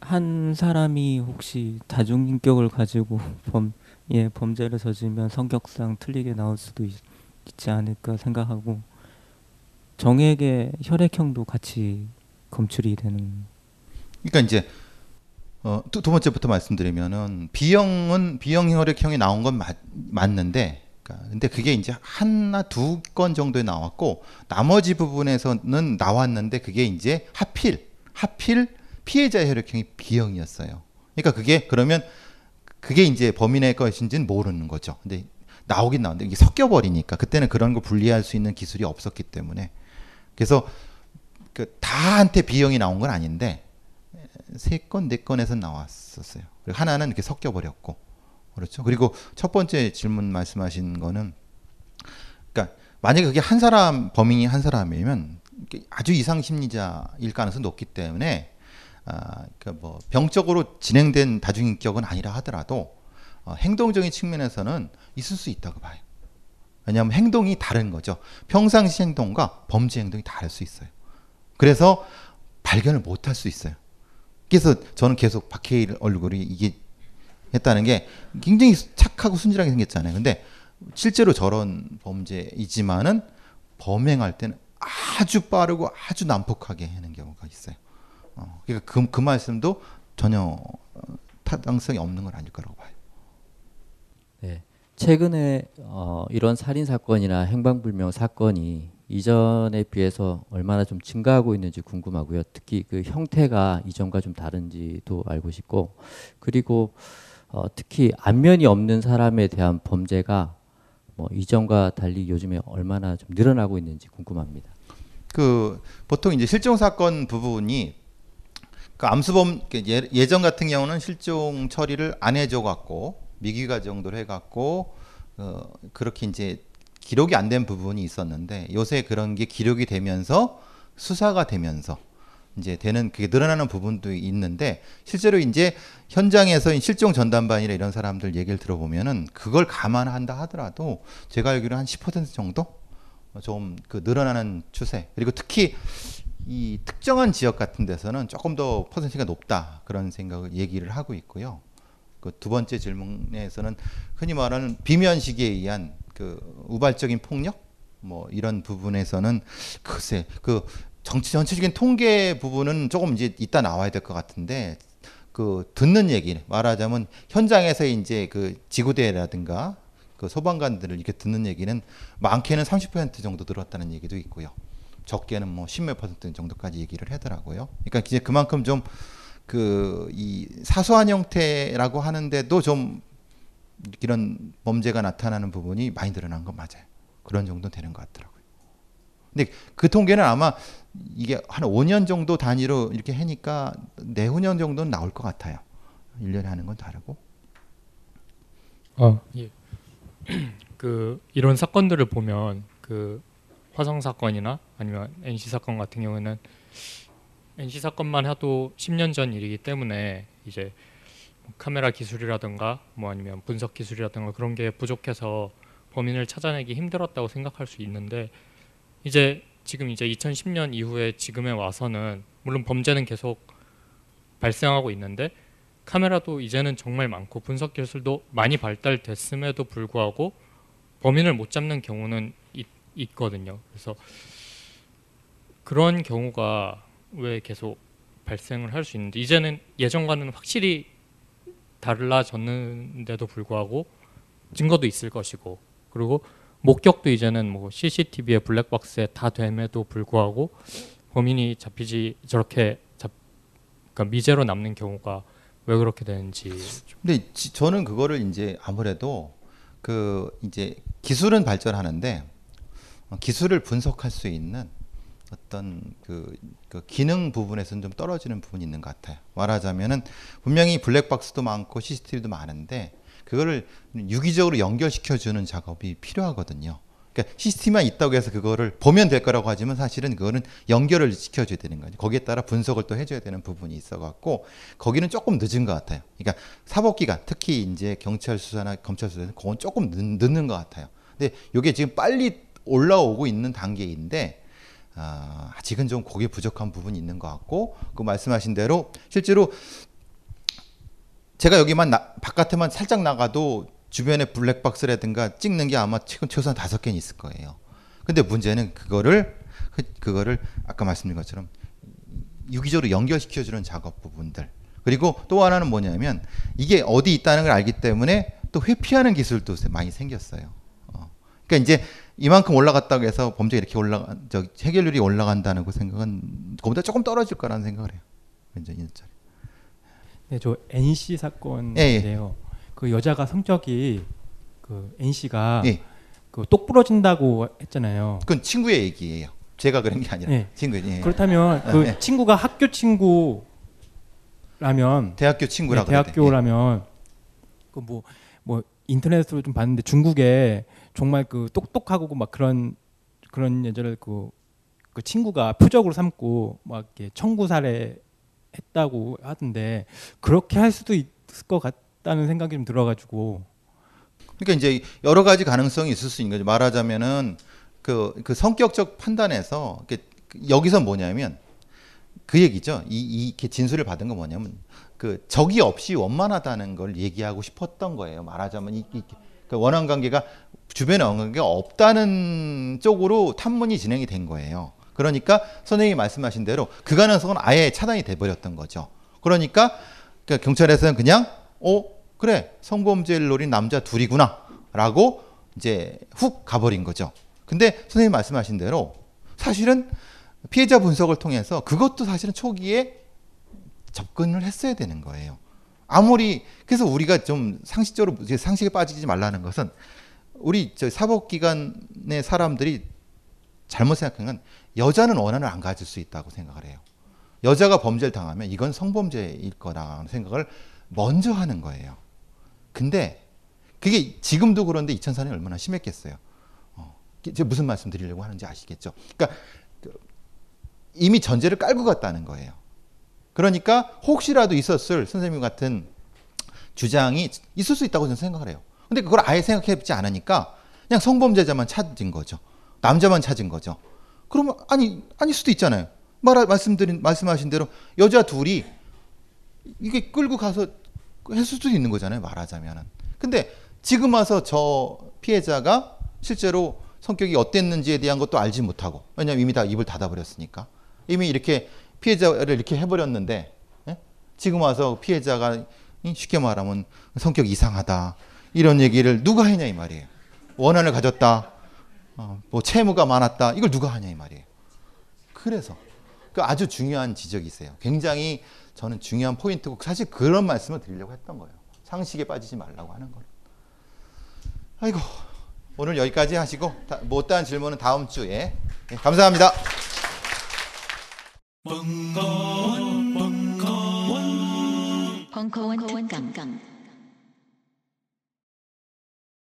한 사람이 혹시 다중인격을 가지고 범, 예, 범죄를 저지르면 성격상 틀리게 나올 수도 있, 지 않을까 생각하고 정액의 혈액형도 같이 검출이 되는. 그러니까 이제 어, 두, 두 번째부터 말씀드리면은 B형은 B형 혈액형이 나온 건 맞, 맞는데 그러니까 근데 그게 이제 하나 두 건 정도에 나왔고 나머지 부분에서는 나왔는데 그게 이제 하필 하필 피해자 혈액형이 B형이었어요. 그러니까 그게 그러면 그게 이제 범인의 것인지는 모르는 거죠. 근데 나오긴 나오는데 이게 섞여 버리니까 그때는 그런 걸 분리할 수 있는 기술이 없었기 때문에 그래서 그 다한테 B형이 나온 건 아닌데 세 건, 네 건에서 나왔었어요. 그리고 하나는 이렇게 섞여 버렸고 그렇죠. 그리고 첫 번째 질문 말씀하신 거는 그러니까 만약에 그게 한 사람 범인이 한 사람이면 아주 이상 심리자일 가능성이 높기 때문에 아, 그러니까 뭐 병적으로 진행된 다중인격은 아니라 하더라도 어, 행동적인 측면에서는 있을 수 있다고 봐요. 왜냐하면 행동이 다른 거죠. 평상시 행동과 범죄 행동이 다를 수 있어요. 그래서 발견을 못 할 수 있어요. 그래서 저는 계속 박해일 얼굴이 이게 했다는 게 굉장히 착하고 순진하게 생겼잖아요. 근데 실제로 저런 범죄이지만은 범행할 때는 아주 빠르고 아주 난폭하게 하는 경우가 있어요. 어, 그러니까 그, 그 말씀도 전혀 어, 타당성이 없는 건 아닐 거라고 봐요. 네. 최근에 어, 이런 살인 사건이나 행방불명 사건이 이전에 비해서 얼마나 좀 증가하고 있는지 궁금하고요. 특히 그 형태가 이전과 좀 다른지도 알고 싶고 그리고 어, 특히 안면이 없는 사람에 대한 범죄가 뭐 이전과 달리 요즘에 얼마나 좀 늘어나고 있는지 궁금합니다. 그 보통 이제 실종 사건 부분이 그 암수범 그 예, 예전 같은 경우는 실종 처리를 안 해줘 갖고 미기가 정도로 해갖고 어, 그렇게 이제 기록이 안 된 부분이 있었는데 요새 그런 게 기록이 되면서 수사가 되면서 이제 되는 그게 늘어나는 부분도 있는데 실제로 이제 현장에서 실종 전담반이나 이런 사람들 얘기를 들어보면은 그걸 감안한다 하더라도 제가 알기로 한 10% 정도 좀 그 늘어나는 추세 그리고 특히 이 특정한 지역 같은 데서는 조금 더 퍼센트가 높다 그런 생각을 얘기를 하고 있고요. 그 두 번째 질문에서는 흔히 말하는 비면식에 의한 그 우발적인 폭력 뭐 이런 부분에서는 글쎄 그 정치 전체적인 통계 부분은 조금 이제 이따 나와야 될 것 같은데 그 듣는 얘기 말하자면 현장에서 이제 그 지구대라든가 그 소방관들을 이렇게 듣는 얘기는 많게는 30% 정도 들었다는 얘기도 있고요. 적게는 뭐 십몇 퍼센트 정도까지 얘기를 하더라고요. 그러니까 이제 그만큼 좀 그 이 사소한 형태라고 하는데도 좀 이런 범죄가 나타나는 부분이 많이 늘어난 건 맞아요. 그런 정도 되는 것 같더라고요. 근데 그 통계는 아마 이게 한 5년 정도 단위로 이렇게 하니까 내후년 정도는 나올 것 같아요. 1년에 하는 건 다르고. 어, 예. <clears throat> 그 이런 사건들을 보면 그 화성 사건이나 아니면 NC 사건 같은 경우에는 NC 사건만 해도 10년 전 일이기 때문에 이제 카메라 기술이라든가 뭐 아니면 분석 기술이라든가 그런 게 부족해서 범인을 찾아내기 힘들었다고 생각할 수 있는데 이제 지금 이제 2010년 이후에 지금에 와서는 물론 범죄는 계속 발생하고 있는데 카메라도 이제는 정말 많고 분석 기술도 많이 발달됐음에도 불구하고 범인을 못 잡는 경우는 있, 있거든요. 그래서 그런 경우가 왜 계속 발생을 할 수 있는지 이제는 예전과는 확실히 달라졌는데도 불구하고 증거도 있을 것이고 그리고 목격도 이제는 뭐 CCTV의 블랙박스에 다 됨에도 불구하고 범인이 잡히지 저렇게 잡 그러니까 미제로 남는 경우가 왜 그렇게 되는지. 근데 지, 저는 그거를 이제 아무래도 그 이제 기술은 발전하는데 어, 기술을 분석할 수 있는 어떤 그, 그 기능 부분에서는 좀 떨어지는 부분이 있는 것 같아요. 말하자면은 분명히 블랙박스도 많고 CCTV도 많은데 그거를 유기적으로 연결시켜 주는 작업이 필요하거든요. 그러니까 CCTV만 있다고 해서 그거를 보면 될 거라고 하지만 사실은 그거는 연결을 시켜줘야 되는 거죠. 거기에 따라 분석을 또 해줘야 되는 부분이 있어갖고 거기는 조금 늦은 것 같아요. 그러니까 사법기관 특히 이제 경찰 수사나 검찰 수사는 그건 조금 늦, 늦는 것 같아요. 근데 이게 지금 빨리 올라오고 있는 단계인데 아, 아직은 좀 거기에 부족한 부분이 있는 것 같고 그 말씀하신 대로 실제로 제가 여기만 나, 바깥에만 살짝 나가도 주변에 블랙박스라든가 찍는 게 아마 최근 최소한 다섯 개는 있을 거예요. 근데 문제는 그거를 그, 그거를 아까 말씀드린 것처럼 유기적으로 연결시켜주는 작업 부분들 그리고 또 하나는 뭐냐면 이게 어디 있다는 걸 알기 때문에 또 회피하는 기술도 많이 생겼어요. 어. 그러니까 이제 이만큼 올라갔다고 해서 범죄 이렇게 올라가 저 해결률이 올라간다는 그 생각은 그보다 조금 떨어질 거라는 생각을 해요. 이제 일자리. 네, 저 NC 사건인데요. 예, 예. 그 여자가 성적이 그 NC가 예. 그똑 부러진다고 했잖아요. 그건 친구의 얘기예요. 제가 그런 게 아니라 예. 친구. 예. 그렇다면 그 예. 친구가 학교 친구라면 대학교 친구라 네, 대학교라면 그뭐뭐 인터넷으로 좀 봤는데 중국에 정말 그 똑똑하고 막 그런 그런 여자를 그, 그 친구가 표적으로 삼고 막 이렇게 청구 살해 했다고 하던데 그렇게 할 수도 있을 것 같다는 생각이 좀 들어가지고 그러니까 이제 여러 가지 가능성이 있을 수 있는 거죠. 말하자면은 그, 그 성격적 판단에서 여기서 뭐냐면 그 얘기죠. 이, 이 진술을 받은 건 뭐냐면 그 적이 없이 원만하다는 걸 얘기하고 싶었던 거예요. 말하자면 이, 이, 그 원한 관계가 주변에 원한 관계가 없다는 쪽으로 탐문이 진행이 된 거예요. 그러니까 선생님이 말씀하신 대로 그 가능성은 아예 차단이 돼 버렸던 거죠. 그러니까, 그러니까 경찰에서는 그냥 어 그래 성범죄를 노린 남자 둘이구나라고 이제 훅 가버린 거죠. 근데 선생님 말씀하신 대로 사실은 피해자 분석을 통해서 그것도 사실은 초기에 접근을 했어야 되는 거예요. 아무리 그래서 우리가 좀 상식적으로 상식에 빠지지 말라는 것은 우리 저 사법기관의 사람들이 잘못 생각한 건 여자는 원한을 안 가질 수 있다고 생각을 해요. 여자가 범죄를 당하면 이건 성범죄일 거라는 생각을 먼저 하는 거예요. 근데 그게 지금도 그런데 2004년에 얼마나 심했겠어요. 어, 제가 무슨 말씀 드리려고 하는지 아시겠죠? 그러니까 그 이미 전제를 깔고 갔다는 거예요. 그러니까 혹시라도 있었을 선생님 같은 주장이 있을 수 있다고 저는 생각을 해요. 근데 그걸 아예 생각해 보지 않으니까 그냥 성범죄자만 찾은 거죠. 남자만 찾은 거죠. 그러면 아니 아닐 수도 있잖아요. 말 말씀드린 말씀하신 대로 여자 둘이 이게 끌고 가서 했을 수도 있는 거잖아요. 말하자면은. 근데 지금 와서 저 피해자가 실제로 성격이 어땠는지에 대한 것도 알지 못하고 왜냐면 이미 다 입을 닫아 버렸으니까 이미 이렇게 피해자를 이렇게 해버렸는데 예? 지금 와서 피해자가 쉽게 말하면 성격 이상하다 이런 얘기를 누가 하냐 이 말이에요. 원한을 가졌다. 어, 뭐 채무가 많았다. 이걸 누가 하냐 이 말이에요. 그래서 그 아주 중요한 지적이세요. 굉장히 저는 중요한 포인트고 사실 그런 말씀을 드리려고 했던 거예요. 상식에 빠지지 말라고 하는 거예요. 아이고 오늘 여기까지 하시고 못다한 질문은 다음 주에 네, 감사합니다. 벙커원, 벙커원, 벙커원 특강.